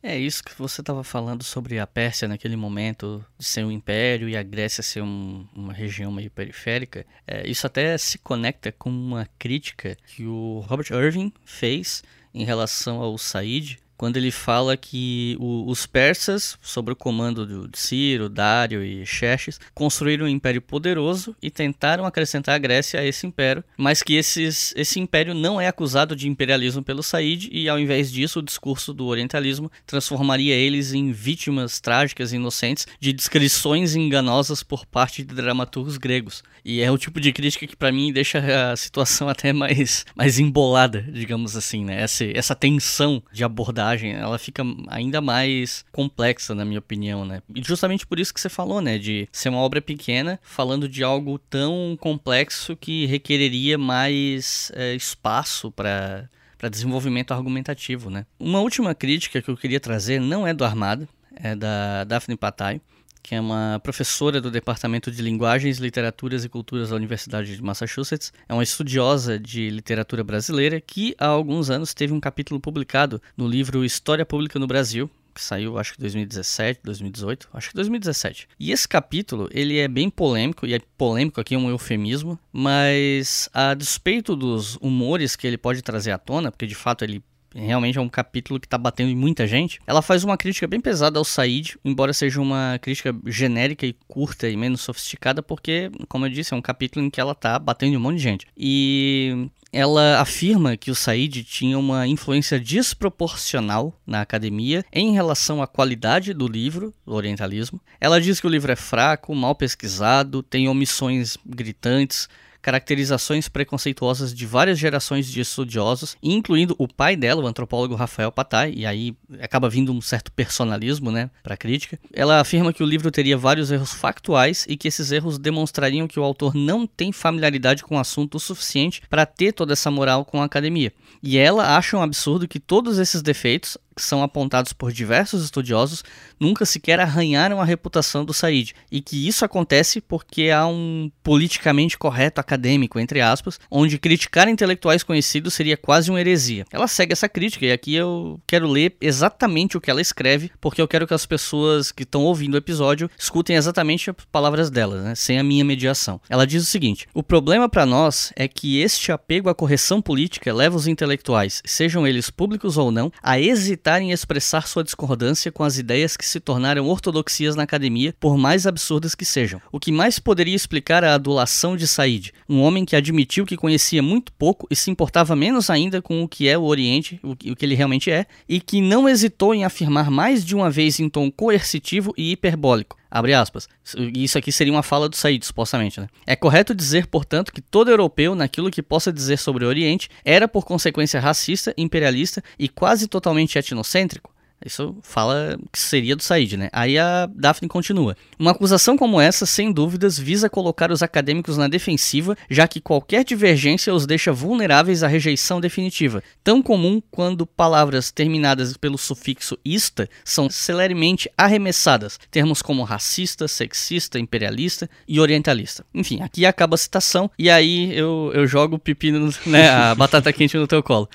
É isso que você estava falando sobre a Pérsia naquele momento de ser um império e a Grécia ser um, uma região meio periférica. É, isso até se conecta com uma crítica que o Robert Irving fez em relação ao Said quando ele fala que o, os persas, sob o comando de Ciro, Dário e Xerxes, construíram um império poderoso e tentaram acrescentar a Grécia a esse império, mas que esses, esse império não é acusado de imperialismo pelo Said e, ao invés disso, o discurso do orientalismo transformaria eles em vítimas trágicas e inocentes de descrições enganosas por parte de dramaturgos gregos. E é o tipo de crítica que, para mim, deixa a situação até mais, mais embolada, digamos assim, né? Essa, essa tensão de abordagem ela fica ainda mais complexa, na minha opinião, né? E justamente por isso que você falou, né? De ser uma obra pequena, falando de algo tão complexo que requereria mais é, espaço para para desenvolvimento argumentativo, né? Uma última crítica que eu queria trazer não é do Armada, é da Daphne Patai, que é uma professora do Departamento de Linguagens, Literaturas e Culturas da Universidade de Massachusetts. É uma estudiosa de literatura brasileira que há alguns anos teve um capítulo publicado no livro História Pública no Brasil, que saiu acho que 2017, 2018, acho que 2017. E esse capítulo, ele é bem polêmico, e é polêmico aqui é um eufemismo, mas a despeito dos humores que ele pode trazer à tona, porque de fato ele realmente é um capítulo que tá batendo em muita gente. Ela faz uma crítica bem pesada ao Said, embora seja uma crítica genérica e curta e menos sofisticada, porque, como eu disse, é um capítulo em que ela tá batendo em um monte de gente. E ela afirma que o Said tinha uma influência desproporcional na academia em relação à qualidade do livro, do Orientalismo. Ela diz que o livro é fraco, mal pesquisado, tem omissões gritantes, caracterizações preconceituosas de várias gerações de estudiosos, incluindo o pai dela, o antropólogo Rafael Patai, e aí acaba vindo um certo personalismo, né, para a crítica. Ela afirma que o livro teria vários erros factuais e que esses erros demonstrariam que o autor não tem familiaridade com o assunto o suficiente para ter toda essa moral com a academia. E ela acha um absurdo que todos esses defeitos que são apontados por diversos estudiosos nunca sequer arranharam a reputação do Said, e que isso acontece porque há um politicamente correto acadêmico, entre aspas, onde criticar intelectuais conhecidos seria quase uma heresia. Ela segue essa crítica, e aqui eu quero ler exatamente o que ela escreve, porque eu quero que as pessoas que estão ouvindo o episódio escutem exatamente as palavras dela, né, sem a minha mediação. Ela diz o seguinte: O problema para nós é que este apego à correção política leva os intelectuais, sejam eles públicos ou não, a hesitar hesitar em expressar sua discordância com as ideias que se tornaram ortodoxias na academia, por mais absurdas que sejam. O que mais poderia explicar a adulação de Said, um homem que admitiu que conhecia muito pouco e se importava menos ainda com o que é o Oriente, o que ele realmente é, e que não hesitou em afirmar mais de uma vez em tom coercitivo e hiperbólico. Abre aspas. Isso aqui seria uma fala do Said, supostamente. Né? É correto dizer, portanto, que todo europeu, naquilo que possa dizer sobre o Oriente, era por consequência racista, imperialista e quase totalmente etnocêntrico? Isso fala que seria do Said, né? Aí a Daphne continua. Uma acusação como essa, sem dúvidas, visa colocar os acadêmicos na defensiva, já que qualquer divergência os deixa vulneráveis à rejeição definitiva, tão comum quando palavras terminadas pelo sufixo ista são celeremente arremessadas, termos como racista, sexista, imperialista e orientalista. Enfim, aqui acaba a citação e aí eu, eu jogo o pepino, né, a batata quente no teu colo.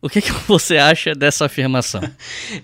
O que, que você acha dessa afirmação?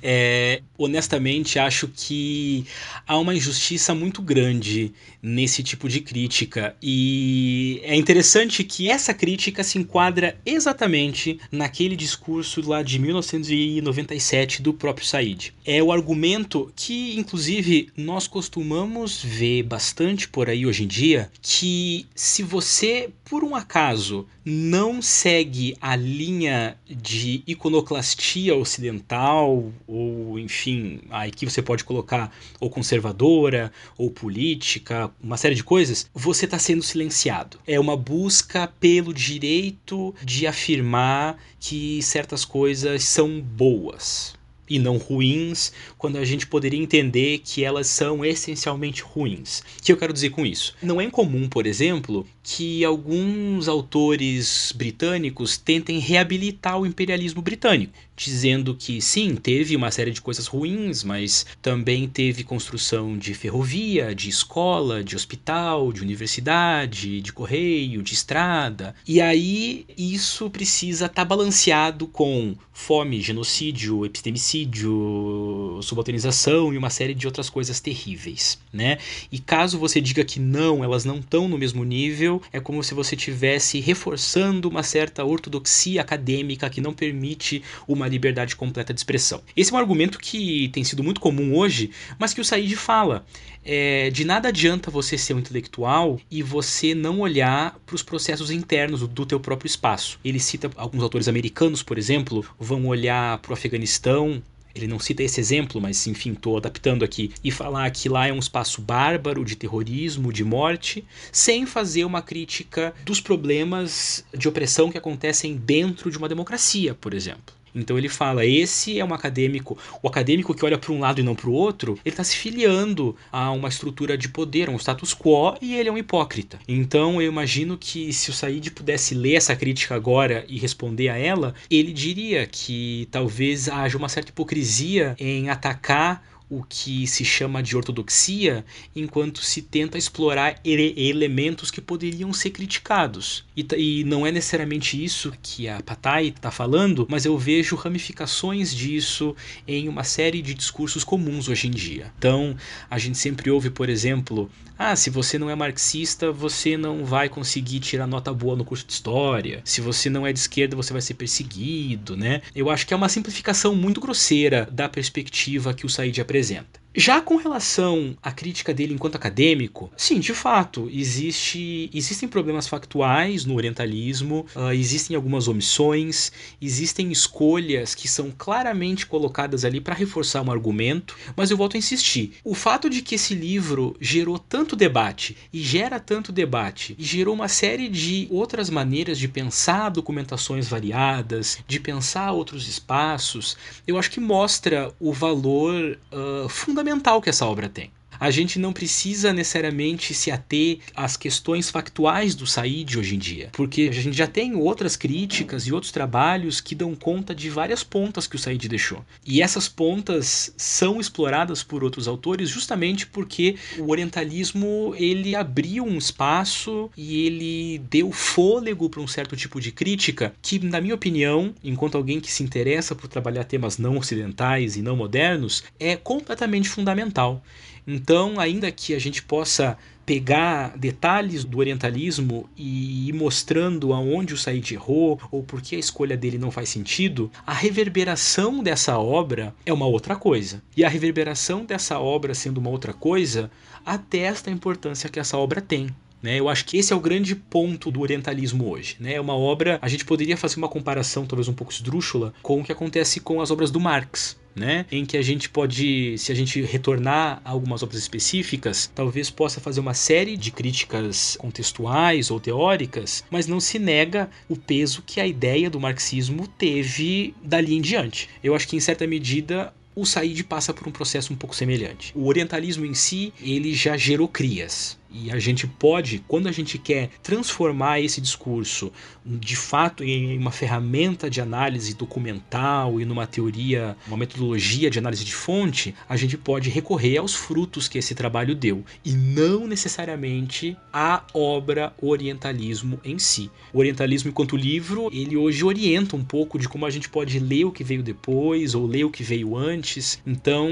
É, honestamente, acho que há uma injustiça muito grande nesse tipo de crítica. E é interessante que essa crítica se enquadra exatamente naquele discurso lá de 1997 do próprio Said. É o argumento que, inclusive, nós costumamos ver bastante por aí hoje em dia, que se você, por um acaso, não segue a linha de iconoclastia ocidental, ou enfim, aí que você pode colocar ou conservadora, ou política, uma série de coisas, você está sendo silenciado. É uma busca pelo direito de afirmar que certas coisas são boas e não ruins, quando a gente poderia entender que elas são essencialmente ruins. O que eu quero dizer com isso? Não é incomum, por exemplo, que alguns autores britânicos tentem reabilitar o imperialismo britânico, dizendo que sim, teve uma série de coisas ruins, mas também teve construção de ferrovia, de escola, de hospital, de universidade, de correio, de estrada. E aí isso precisa estar tá balanceado com fome, genocídio, epistemicídio, subalternização e uma série de outras coisas terríveis, né? E caso você diga que não, elas não estão no mesmo nível, é como se você tivesse reforçando uma certa ortodoxia acadêmica que não permite uma liberdade completa de expressão. Esse é um argumento que tem sido muito comum hoje, mas que o Said fala. É, de nada adianta você ser um intelectual e você não olhar para os processos internos do teu próprio espaço. Ele cita alguns autores americanos, por exemplo, vão olhar para o Afeganistão ele não cita esse exemplo, mas enfim, estou adaptando aqui, e falar que lá é um espaço bárbaro de terrorismo, de morte, sem fazer uma crítica dos problemas de opressão que acontecem dentro de uma democracia, por exemplo. Então ele fala: esse é um acadêmico, o acadêmico que olha para um lado e não para o outro, ele está se filiando a uma estrutura de poder, a um status quo, e ele é um hipócrita. Então eu imagino que se o Said pudesse ler essa crítica agora e responder a ela, ele diria que talvez haja uma certa hipocrisia em atacar o que se chama de ortodoxia, enquanto se tenta explorar ele elementos que poderiam ser criticados. E, e, não é necessariamente isso que a Patai está falando, mas eu vejo ramificações disso em uma série de discursos comuns hoje em dia. Então, a gente sempre ouve, por exemplo, ah, se você não é marxista, você não vai conseguir tirar nota boa no curso de história. Se você não é de esquerda, você vai ser perseguido, né? Eu acho que é uma simplificação muito grosseira da perspectiva que o Said apresenta. Já com relação à crítica dele enquanto acadêmico, sim, de fato, existe, existem problemas factuais no orientalismo, uh, existem algumas omissões, existem escolhas que são claramente colocadas ali para reforçar um argumento, mas eu volto a insistir. O fato de que esse livro gerou tanto debate e gera tanto debate e gerou uma série de outras maneiras de pensar documentações variadas, de pensar outros espaços, eu acho que mostra o valor uh, fundamental fundamental que essa obra tem. A gente não precisa necessariamente se ater às questões factuais do Said hoje em dia, porque a gente já tem outras críticas e outros trabalhos que dão conta de várias pontas que o Said deixou. E essas pontas são exploradas por outros autores justamente porque o orientalismo ele abriu um espaço e ele deu fôlego para um certo tipo de crítica que, na minha opinião, enquanto alguém que se interessa por trabalhar temas não ocidentais e não modernos, é completamente fundamental. Então, ainda que a gente possa pegar detalhes do orientalismo e ir mostrando aonde o Said errou ou por que a escolha dele não faz sentido, a reverberação dessa obra é uma outra coisa. E a reverberação dessa obra sendo uma outra coisa atesta a importância que essa obra tem. Né? Eu acho que esse é o grande ponto do orientalismo hoje. Né? É uma obra, a gente poderia fazer uma comparação talvez um pouco esdrúxula com o que acontece com as obras do Marx né? Em que a gente pode, se a gente retornar a algumas obras específicas, talvez possa fazer uma série de críticas contextuais ou teóricas, mas não se nega o peso que a ideia do marxismo teve dali em diante. Eu acho que em certa medida o Said passa por um processo um pouco semelhante. O orientalismo em si, ele já gerou crias. E a gente pode, quando a gente quer transformar esse discurso de fato em uma ferramenta de análise documental e numa teoria, uma metodologia de análise de fonte, a gente pode recorrer aos frutos que esse trabalho deu e não necessariamente à obra Orientalismo em si. O Orientalismo enquanto livro, ele hoje orienta um pouco de como a gente pode ler o que veio depois ou ler o que veio antes. Então,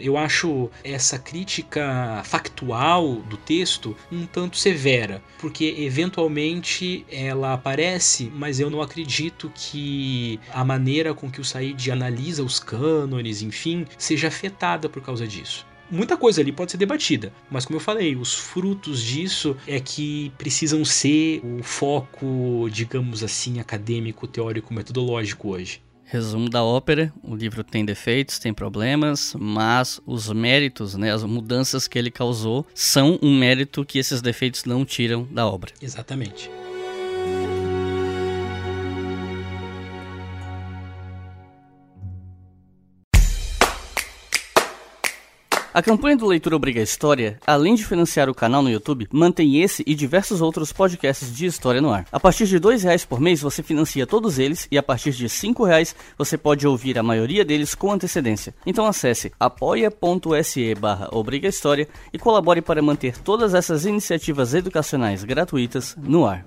eu acho essa crítica factual do texto um tanto severa, porque eventualmente ela aparece, mas eu não acredito que a maneira com que o Said analisa os cânones, enfim, seja afetada por causa disso muita coisa ali pode ser debatida, mas como eu falei, os frutos disso é que precisam ser o foco, digamos assim, acadêmico, teórico, metodológico hoje. Resumo da ópera: o livro tem defeitos, tem problemas, mas os méritos, né, as mudanças que ele causou, são um mérito que esses defeitos não tiram da obra. Exatamente. A campanha do Leitura Obriga História, além de financiar o canal no YouTube, mantém esse e diversos outros podcasts de história no ar. A partir de R$ reais por mês você financia todos eles e a partir de R$ reais você pode ouvir a maioria deles com antecedência. Então acesse apoia.se barra Obriga História e colabore para manter todas essas iniciativas educacionais gratuitas no ar.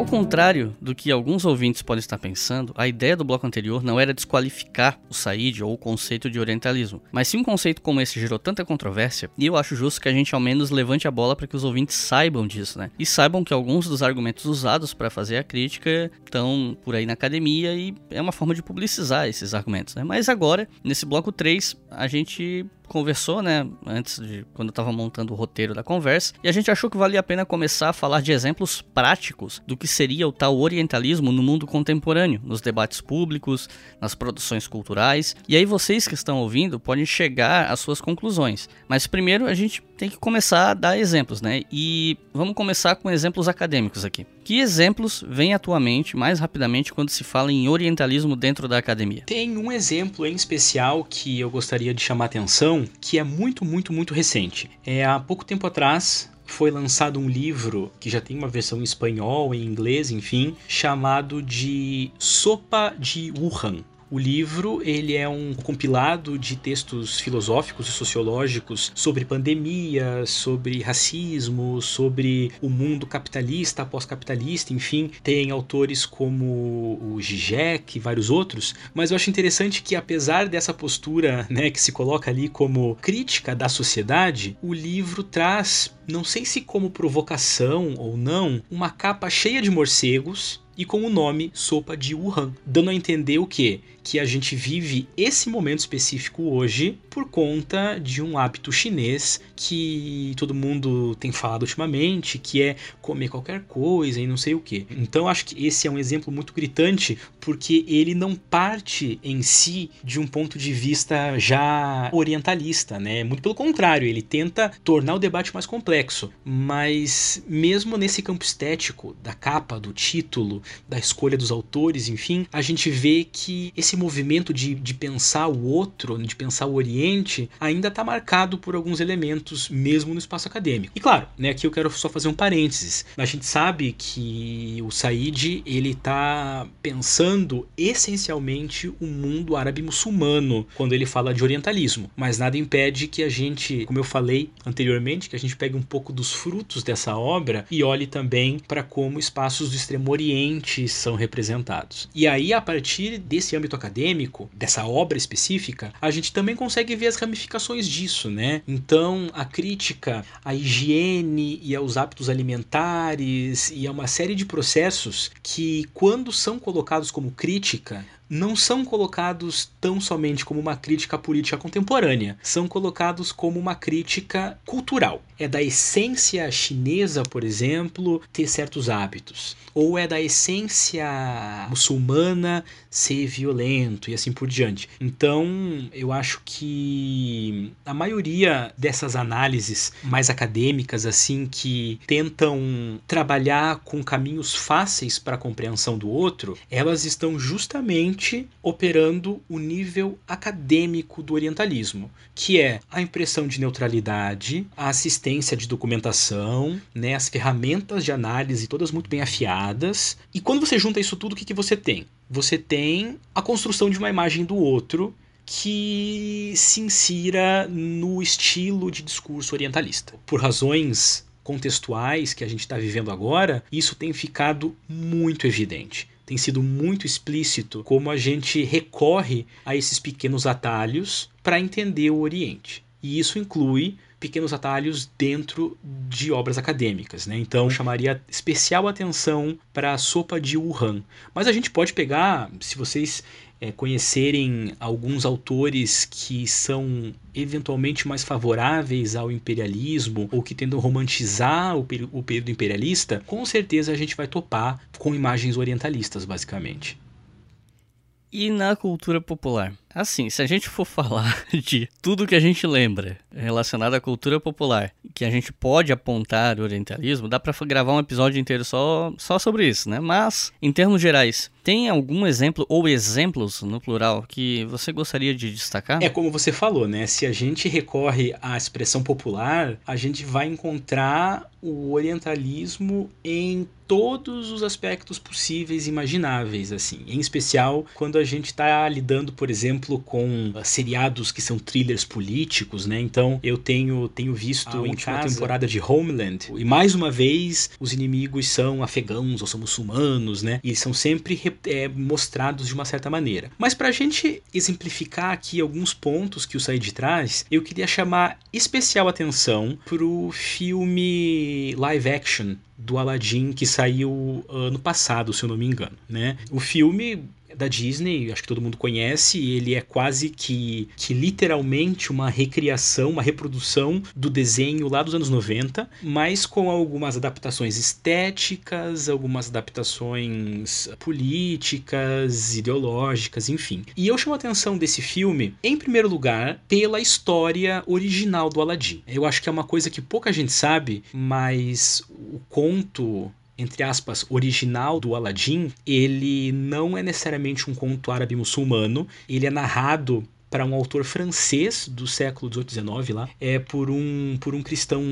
Ao contrário do que alguns ouvintes podem estar pensando, a ideia do bloco anterior não era desqualificar o Said ou o conceito de orientalismo, mas se um conceito como esse gerou tanta controvérsia, e eu acho justo que a gente ao menos levante a bola para que os ouvintes saibam disso, né? E saibam que alguns dos argumentos usados para fazer a crítica estão por aí na academia e é uma forma de publicizar esses argumentos, né? Mas agora, nesse bloco 3, a gente conversou, né, antes de quando eu estava montando o roteiro da conversa, e a gente achou que valia a pena começar a falar de exemplos práticos do que seria o tal orientalismo no mundo contemporâneo, nos debates públicos, nas produções culturais. E aí vocês que estão ouvindo podem chegar às suas conclusões. Mas primeiro a gente tem que começar a dar exemplos, né? E vamos começar com exemplos acadêmicos aqui. Que exemplos vêm atualmente mais rapidamente quando se fala em orientalismo dentro da academia? Tem um exemplo em especial que eu gostaria de chamar a atenção, que é muito, muito, muito recente. É há pouco tempo atrás, foi lançado um livro que já tem uma versão em espanhol, em inglês, enfim, chamado de Sopa de Wuhan. O livro ele é um compilado de textos filosóficos e sociológicos sobre pandemia, sobre racismo, sobre o mundo capitalista, pós-capitalista, enfim, tem autores como o Zizek e vários outros, mas eu acho interessante que apesar dessa postura, né, que se coloca ali como crítica da sociedade, o livro traz, não sei se como provocação ou não, uma capa cheia de morcegos e com o nome Sopa de Wuhan, dando a entender o que? Que a gente vive esse momento específico hoje por conta de um hábito chinês que todo mundo tem falado ultimamente, que é comer qualquer coisa e não sei o que. Então acho que esse é um exemplo muito gritante porque ele não parte em si de um ponto de vista já orientalista, né? Muito pelo contrário, ele tenta tornar o debate mais complexo, mas mesmo nesse campo estético da capa, do título, da escolha dos autores, enfim, a gente vê que esse movimento de, de pensar o outro, de pensar o Oriente, ainda está marcado por alguns elementos, mesmo no espaço acadêmico. E claro, né, aqui eu quero só fazer um parênteses. A gente sabe que o Said ele está pensando essencialmente o mundo árabe muçulmano quando ele fala de orientalismo, mas nada impede que a gente, como eu falei anteriormente, que a gente pegue um pouco dos frutos dessa obra e olhe também para como espaços do Extremo Oriente são representados. E aí, a partir desse âmbito acadêmico, dessa obra específica, a gente também consegue ver as ramificações disso, né? Então, a crítica à higiene e aos hábitos alimentares e a uma série de processos que, quando são colocados como crítica, não são colocados tão somente como uma crítica política contemporânea, são colocados como uma crítica cultural. É da essência chinesa, por exemplo, ter certos hábitos, ou é da essência muçulmana ser violento e assim por diante. Então, eu acho que a maioria dessas análises mais acadêmicas assim que tentam trabalhar com caminhos fáceis para a compreensão do outro, elas estão justamente operando o nível acadêmico do orientalismo, que é a impressão de neutralidade, a assistência de documentação, né, as ferramentas de análise todas muito bem afiadas. E quando você junta isso tudo, o que, que você tem? Você tem a construção de uma imagem do outro que se insira no estilo de discurso orientalista. Por razões contextuais que a gente está vivendo agora, isso tem ficado muito evidente. Tem sido muito explícito como a gente recorre a esses pequenos atalhos para entender o Oriente. E isso inclui pequenos atalhos dentro de obras acadêmicas, né? Então eu chamaria especial atenção para a sopa de Wuhan. Mas a gente pode pegar, se vocês é, conhecerem alguns autores que são eventualmente mais favoráveis ao imperialismo ou que tentam romantizar o, o período imperialista, com certeza a gente vai topar com imagens orientalistas, basicamente. E na cultura popular? Assim, se a gente for falar de tudo que a gente lembra relacionado à cultura popular, que a gente pode apontar o orientalismo, dá para gravar um episódio inteiro só, só sobre isso, né? Mas, em termos gerais, tem algum exemplo ou exemplos no plural que você gostaria de destacar? É como você falou, né? Se a gente recorre à expressão popular, a gente vai encontrar o orientalismo em todos os aspectos possíveis e imagináveis, assim. Em especial quando a gente está lidando, por exemplo, com uh, seriados que são thrillers políticos, né? Então eu tenho, tenho visto a última casa. temporada de Homeland e mais uma vez os inimigos são afegãos ou são muçulmanos, né? E são sempre é, mostrados de uma certa maneira. Mas para a gente exemplificar aqui alguns pontos que o Said traz, eu queria chamar especial atenção pro filme live action do Aladdin que saiu ano passado, se eu não me engano, né? O filme da Disney, acho que todo mundo conhece, ele é quase que, que literalmente uma recriação, uma reprodução do desenho lá dos anos 90, mas com algumas adaptações estéticas, algumas adaptações políticas, ideológicas, enfim. E eu chamo a atenção desse filme, em primeiro lugar, pela história original do Aladdin. Eu acho que é uma coisa que pouca gente sabe, mas o conto entre aspas, original do Aladdin, ele não é necessariamente um conto árabe muçulmano, ele é narrado para um autor francês do século XVIII, XIX lá, é por um, por um cristão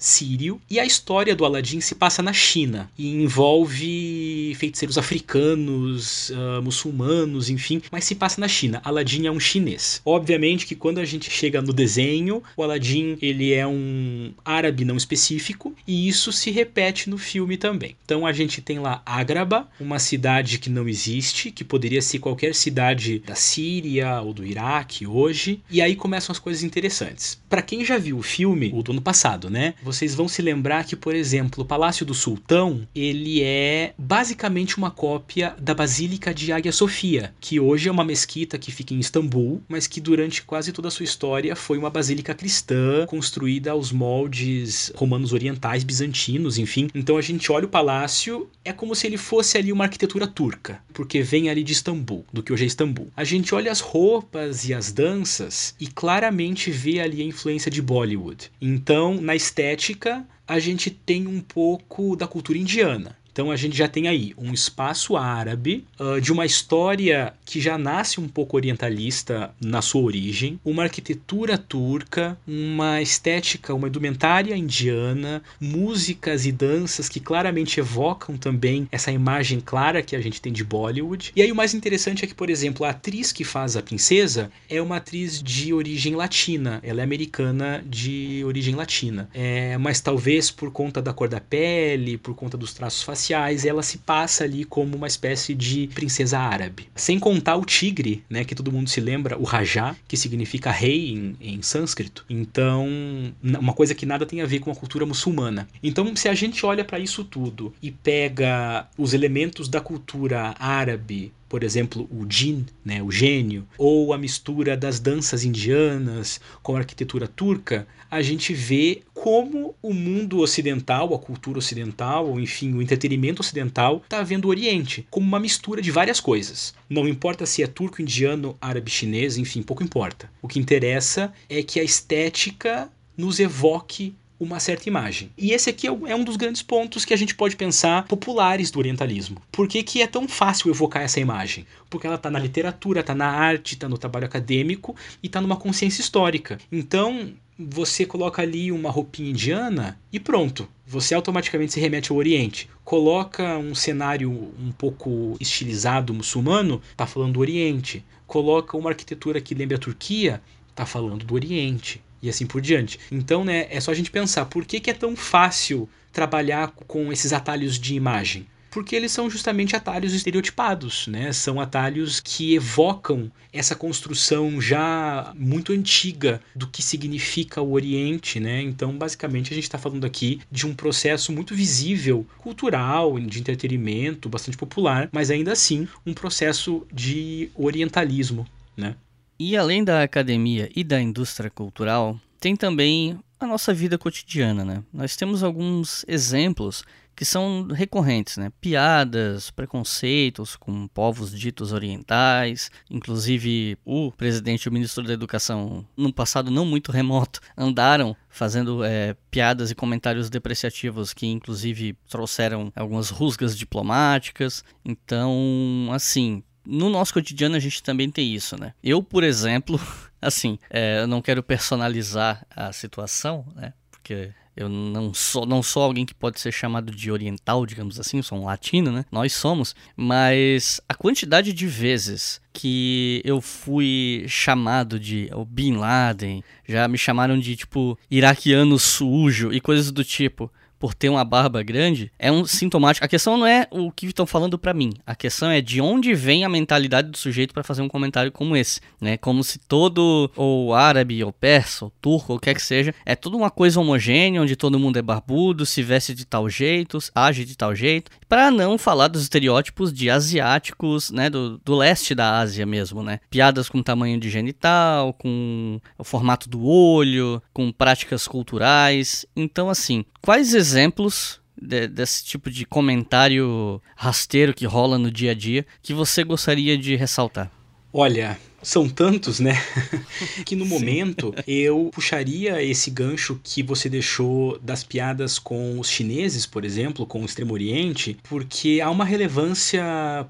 sírio. E a história do Aladim se passa na China e envolve feiticeiros africanos, uh, muçulmanos, enfim, mas se passa na China. Aladim é um chinês. Obviamente que quando a gente chega no desenho, o Aladim ele é um árabe não específico e isso se repete no filme também. Então a gente tem lá Ágraba, uma cidade que não existe, que poderia ser qualquer cidade da Síria ou do Iraque hoje. E aí começam as coisas interessantes. Para quem já viu o filme, o do ano passado, né? Vocês vão se lembrar que, por exemplo, o Palácio do Sultão, ele é basicamente uma cópia da Basílica de Águia Sofia, que hoje é uma mesquita que fica em Istambul, mas que durante quase toda a sua história foi uma basílica cristã, construída aos moldes romanos orientais, bizantinos, enfim. Então a gente olha o palácio, é como se ele fosse ali uma arquitetura turca, porque vem ali de Istambul, do que hoje é Istambul. A gente olha as roupas e as danças e claramente vê ali a influência de Bollywood. Então, na estética estética, a gente tem um pouco da cultura indiana. Então a gente já tem aí um espaço árabe, uh, de uma história que já nasce um pouco orientalista na sua origem, uma arquitetura turca, uma estética, uma indumentária indiana, músicas e danças que claramente evocam também essa imagem clara que a gente tem de Bollywood. E aí o mais interessante é que, por exemplo, a atriz que faz a princesa é uma atriz de origem latina, ela é americana de origem latina. É, mas talvez por conta da cor da pele, por conta dos traços faciais, ela se passa ali como uma espécie de princesa árabe. Sem contar o tigre, né, que todo mundo se lembra, o Rajá, que significa rei em, em sânscrito. Então, uma coisa que nada tem a ver com a cultura muçulmana. Então, se a gente olha para isso tudo e pega os elementos da cultura árabe por exemplo, o jin, né, o gênio, ou a mistura das danças indianas com a arquitetura turca, a gente vê como o mundo ocidental, a cultura ocidental, ou enfim, o entretenimento ocidental está vendo o Oriente como uma mistura de várias coisas. Não importa se é turco, indiano, árabe, chinês, enfim, pouco importa. O que interessa é que a estética nos evoque uma certa imagem. E esse aqui é, é um dos grandes pontos que a gente pode pensar populares do orientalismo. Por que, que é tão fácil evocar essa imagem? Porque ela está na literatura, está na arte, está no trabalho acadêmico e está numa consciência histórica. Então, você coloca ali uma roupinha indiana e pronto. Você automaticamente se remete ao Oriente. Coloca um cenário um pouco estilizado muçulmano, tá falando do Oriente. Coloca uma arquitetura que lembra a Turquia, tá falando do Oriente e assim por diante. Então, né, é só a gente pensar por que, que é tão fácil trabalhar com esses atalhos de imagem. Porque eles são justamente atalhos estereotipados, né? São atalhos que evocam essa construção já muito antiga do que significa o Oriente, né? Então, basicamente, a gente está falando aqui de um processo muito visível, cultural, de entretenimento, bastante popular, mas ainda assim um processo de orientalismo, né? E além da academia e da indústria cultural, tem também a nossa vida cotidiana, né? Nós temos alguns exemplos que são recorrentes, né? Piadas, preconceitos com povos ditos orientais, inclusive o presidente e o ministro da Educação, no passado não muito remoto, andaram fazendo é, piadas e comentários depreciativos que inclusive trouxeram algumas rusgas diplomáticas. Então, assim, no nosso cotidiano a gente também tem isso, né? Eu, por exemplo, assim, é, eu não quero personalizar a situação, né? Porque eu não sou, não sou alguém que pode ser chamado de oriental, digamos assim, sou um latino, né? Nós somos. Mas a quantidade de vezes que eu fui chamado de Bin Laden, já me chamaram de tipo iraquiano sujo e coisas do tipo por ter uma barba grande, é um sintomático. A questão não é o que estão falando para mim. A questão é de onde vem a mentalidade do sujeito para fazer um comentário como esse, né? Como se todo ou árabe ou persa ou turco ou quer que seja, é tudo uma coisa homogênea, onde todo mundo é barbudo, se veste de tal jeito, age de tal jeito, para não falar dos estereótipos de asiáticos, né, do, do leste da Ásia mesmo, né? Piadas com tamanho de genital, com o formato do olho, com práticas culturais. Então assim, quais exemplos de, desse tipo de comentário rasteiro que rola no dia a dia que você gostaria de ressaltar? Olha, são tantos, né? que no Sim. momento eu puxaria esse gancho que você deixou das piadas com os chineses, por exemplo, com o Extremo Oriente, porque há uma relevância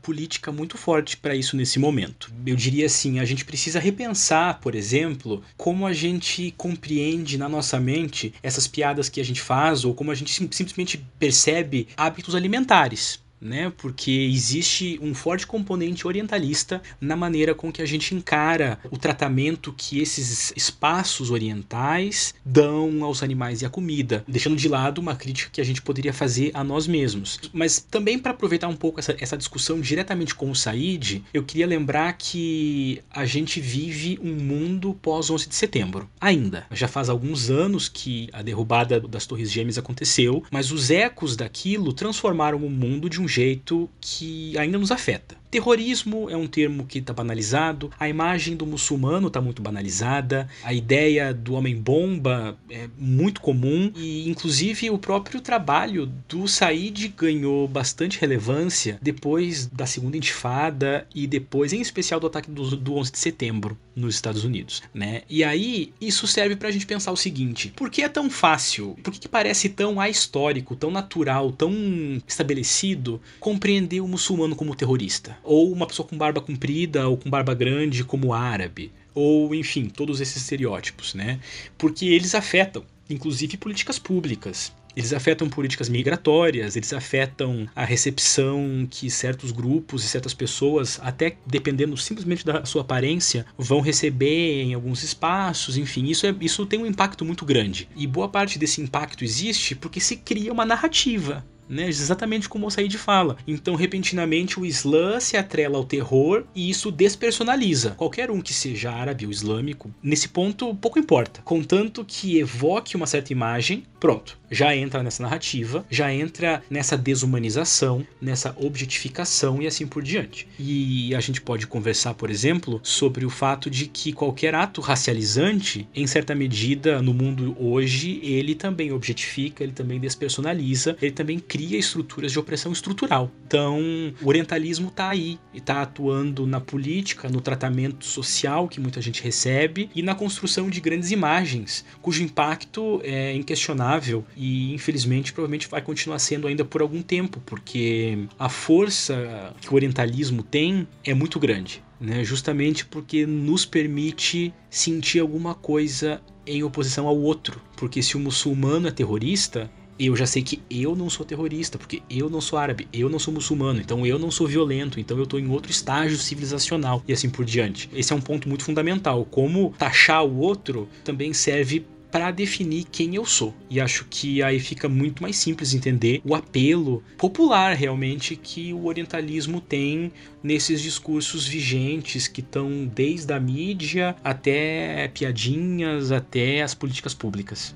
política muito forte para isso nesse momento. Eu diria assim, a gente precisa repensar, por exemplo, como a gente compreende na nossa mente essas piadas que a gente faz ou como a gente simplesmente percebe hábitos alimentares né? Porque existe um forte componente orientalista na maneira com que a gente encara o tratamento que esses espaços orientais dão aos animais e à comida, deixando de lado uma crítica que a gente poderia fazer a nós mesmos. Mas também para aproveitar um pouco essa, essa discussão diretamente com o Said, eu queria lembrar que a gente vive um mundo pós 11 de setembro. Ainda. Já faz alguns anos que a derrubada das Torres Gêmeas aconteceu, mas os ecos daquilo transformaram o mundo de um jeito que ainda nos afeta. Terrorismo é um termo que está banalizado, a imagem do muçulmano está muito banalizada, a ideia do homem-bomba é muito comum e, inclusive, o próprio trabalho do Said ganhou bastante relevância depois da segunda intifada e depois, em especial, do ataque do, do 11 de setembro nos Estados Unidos, né? E aí, isso serve para a gente pensar o seguinte: por que é tão fácil, por que, que parece tão ahistórico, tão natural, tão estabelecido compreender o muçulmano como terrorista? Ou uma pessoa com barba comprida ou com barba grande como árabe, ou enfim, todos esses estereótipos, né? Porque eles afetam, inclusive, políticas públicas. Eles afetam políticas migratórias, eles afetam a recepção que certos grupos e certas pessoas, até dependendo simplesmente da sua aparência, vão receber em alguns espaços, enfim, isso, é, isso tem um impacto muito grande. E boa parte desse impacto existe porque se cria uma narrativa né? Exatamente como o Said fala. Então, repentinamente, o Islã se atrela ao terror e isso despersonaliza. Qualquer um que seja árabe ou islâmico, nesse ponto, pouco importa. Contanto que evoque uma certa imagem, pronto. Já entra nessa narrativa, já entra nessa desumanização, nessa objetificação e assim por diante. E a gente pode conversar, por exemplo, sobre o fato de que qualquer ato racializante, em certa medida, no mundo hoje, ele também objetifica, ele também despersonaliza, ele também cria estruturas de opressão estrutural. Então, o orientalismo está aí, está atuando na política, no tratamento social que muita gente recebe e na construção de grandes imagens, cujo impacto é inquestionável e, infelizmente, provavelmente vai continuar sendo ainda por algum tempo, porque a força que o orientalismo tem é muito grande. Né, justamente porque nos permite sentir alguma coisa em oposição ao outro. Porque se o muçulmano é terrorista, eu já sei que eu não sou terrorista, porque eu não sou árabe, eu não sou muçulmano, então eu não sou violento, então eu tô em outro estágio civilizacional e assim por diante. Esse é um ponto muito fundamental. Como taxar o outro também serve para definir quem eu sou. E acho que aí fica muito mais simples entender o apelo popular realmente que o orientalismo tem nesses discursos vigentes que estão desde a mídia até piadinhas, até as políticas públicas.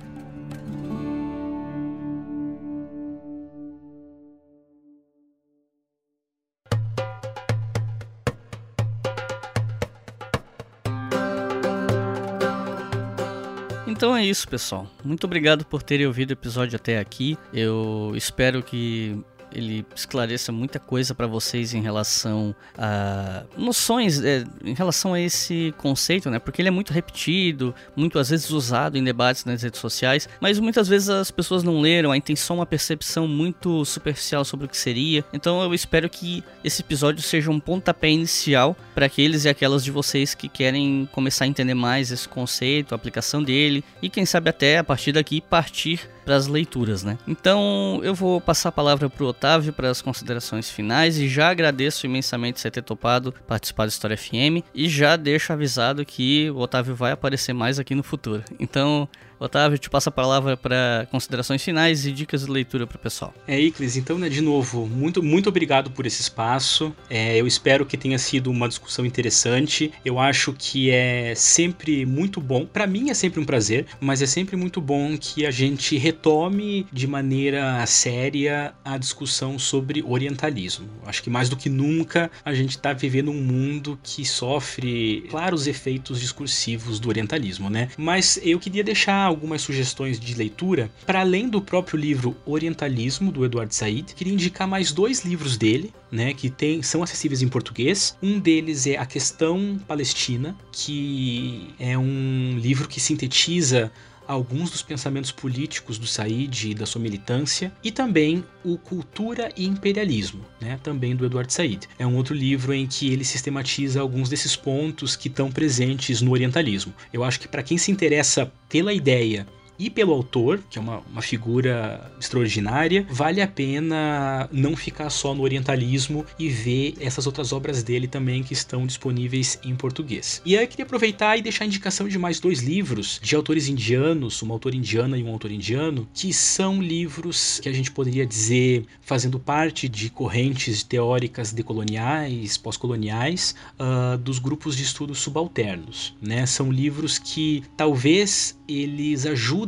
Então é isso, pessoal. Muito obrigado por terem ouvido o episódio até aqui. Eu espero que ele esclareça muita coisa para vocês em relação a noções, é, em relação a esse conceito, né? Porque ele é muito repetido, muito às vezes usado em debates nas redes sociais, mas muitas vezes as pessoas não leram, aí tem só uma percepção muito superficial sobre o que seria. Então eu espero que esse episódio seja um pontapé inicial para aqueles e aquelas de vocês que querem começar a entender mais esse conceito, a aplicação dele e quem sabe até a partir daqui partir para as leituras, né? Então eu vou passar a palavra para o Otávio para as considerações finais e já agradeço imensamente você ter topado participar do História FM e já deixo avisado que o Otávio vai aparecer mais aqui no futuro. Então Otávio, te passo a palavra para considerações finais e dicas de leitura para o pessoal. É, Iclis, então, né, de novo, muito, muito obrigado por esse espaço. É, eu espero que tenha sido uma discussão interessante. Eu acho que é sempre muito bom. Para mim é sempre um prazer, mas é sempre muito bom que a gente retome de maneira séria a discussão sobre orientalismo. Acho que mais do que nunca a gente está vivendo um mundo que sofre claros efeitos discursivos do orientalismo, né? Mas eu queria deixar algumas sugestões de leitura, para além do próprio livro Orientalismo, do Eduardo Said, queria indicar mais dois livros dele, né, que tem, são acessíveis em português. Um deles é A Questão Palestina, que é um livro que sintetiza alguns dos pensamentos políticos do Said e da sua militância, e também o Cultura e Imperialismo, né, também do Eduardo Said. É um outro livro em que ele sistematiza alguns desses pontos que estão presentes no orientalismo. Eu acho que para quem se interessa pela ideia e pelo autor, que é uma, uma figura extraordinária, vale a pena não ficar só no orientalismo e ver essas outras obras dele também que estão disponíveis em português. E aí eu queria aproveitar e deixar a indicação de mais dois livros de autores indianos, uma autora indiana e um autor indiano, que são livros que a gente poderia dizer fazendo parte de correntes teóricas decoloniais, pós-coloniais, uh, dos grupos de estudos subalternos. Né? São livros que talvez eles ajudem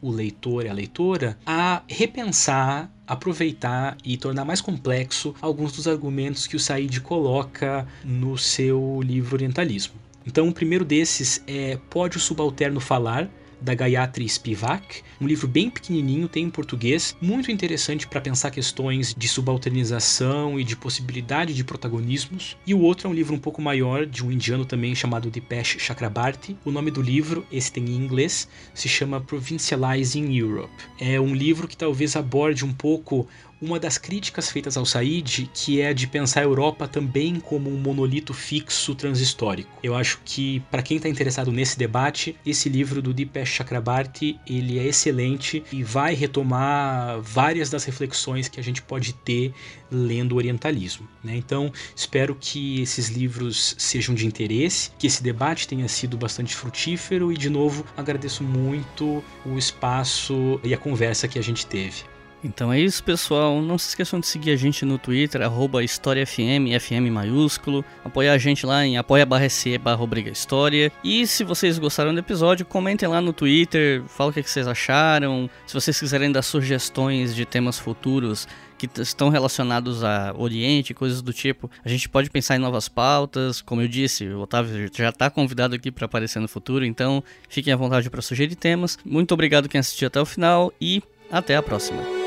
o leitor e a leitora a repensar, aproveitar e tornar mais complexo alguns dos argumentos que o Said coloca no seu livro Orientalismo. Então, o primeiro desses é Pode o Subalterno Falar, da Gayatri Spivak, um livro bem pequenininho, tem em português, muito interessante para pensar questões de subalternização e de possibilidade de protagonismos. E o outro é um livro um pouco maior, de um indiano também chamado Dipesh Chakrabarti. O nome do livro, esse tem em inglês, se chama Provincializing Europe. É um livro que talvez aborde um pouco uma das críticas feitas ao Said, que é a de pensar a Europa também como um monolito fixo transhistórico. Eu acho que para quem está interessado nesse debate, esse livro do Dipesh Chakrabarti, ele é excelente e vai retomar várias das reflexões que a gente pode ter lendo o orientalismo. Né? Então, espero que esses livros sejam de interesse, que esse debate tenha sido bastante frutífero e, de novo, agradeço muito o espaço e a conversa que a gente teve. Então é isso, pessoal. Não se esqueçam de seguir a gente no Twitter, arroba HistóriaFM, FM maiúsculo. Apoiar a gente lá em apoia.se barra História. E se vocês gostaram do episódio, comentem lá no Twitter, falem o que vocês acharam. Se vocês quiserem dar sugestões de temas futuros que estão relacionados a Oriente, coisas do tipo. A gente pode pensar em novas pautas, como eu disse, o Otávio já está convidado aqui para aparecer no futuro, então fiquem à vontade para sugerir temas. Muito obrigado quem assistiu até o final e até a próxima.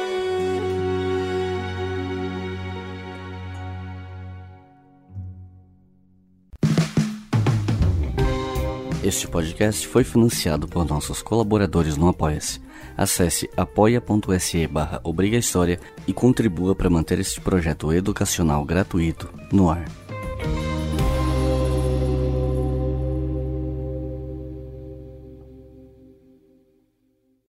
Este podcast foi financiado por nossos colaboradores no Apoia-se. Acesse apoia.se barra e contribua para manter este projeto educacional gratuito no ar.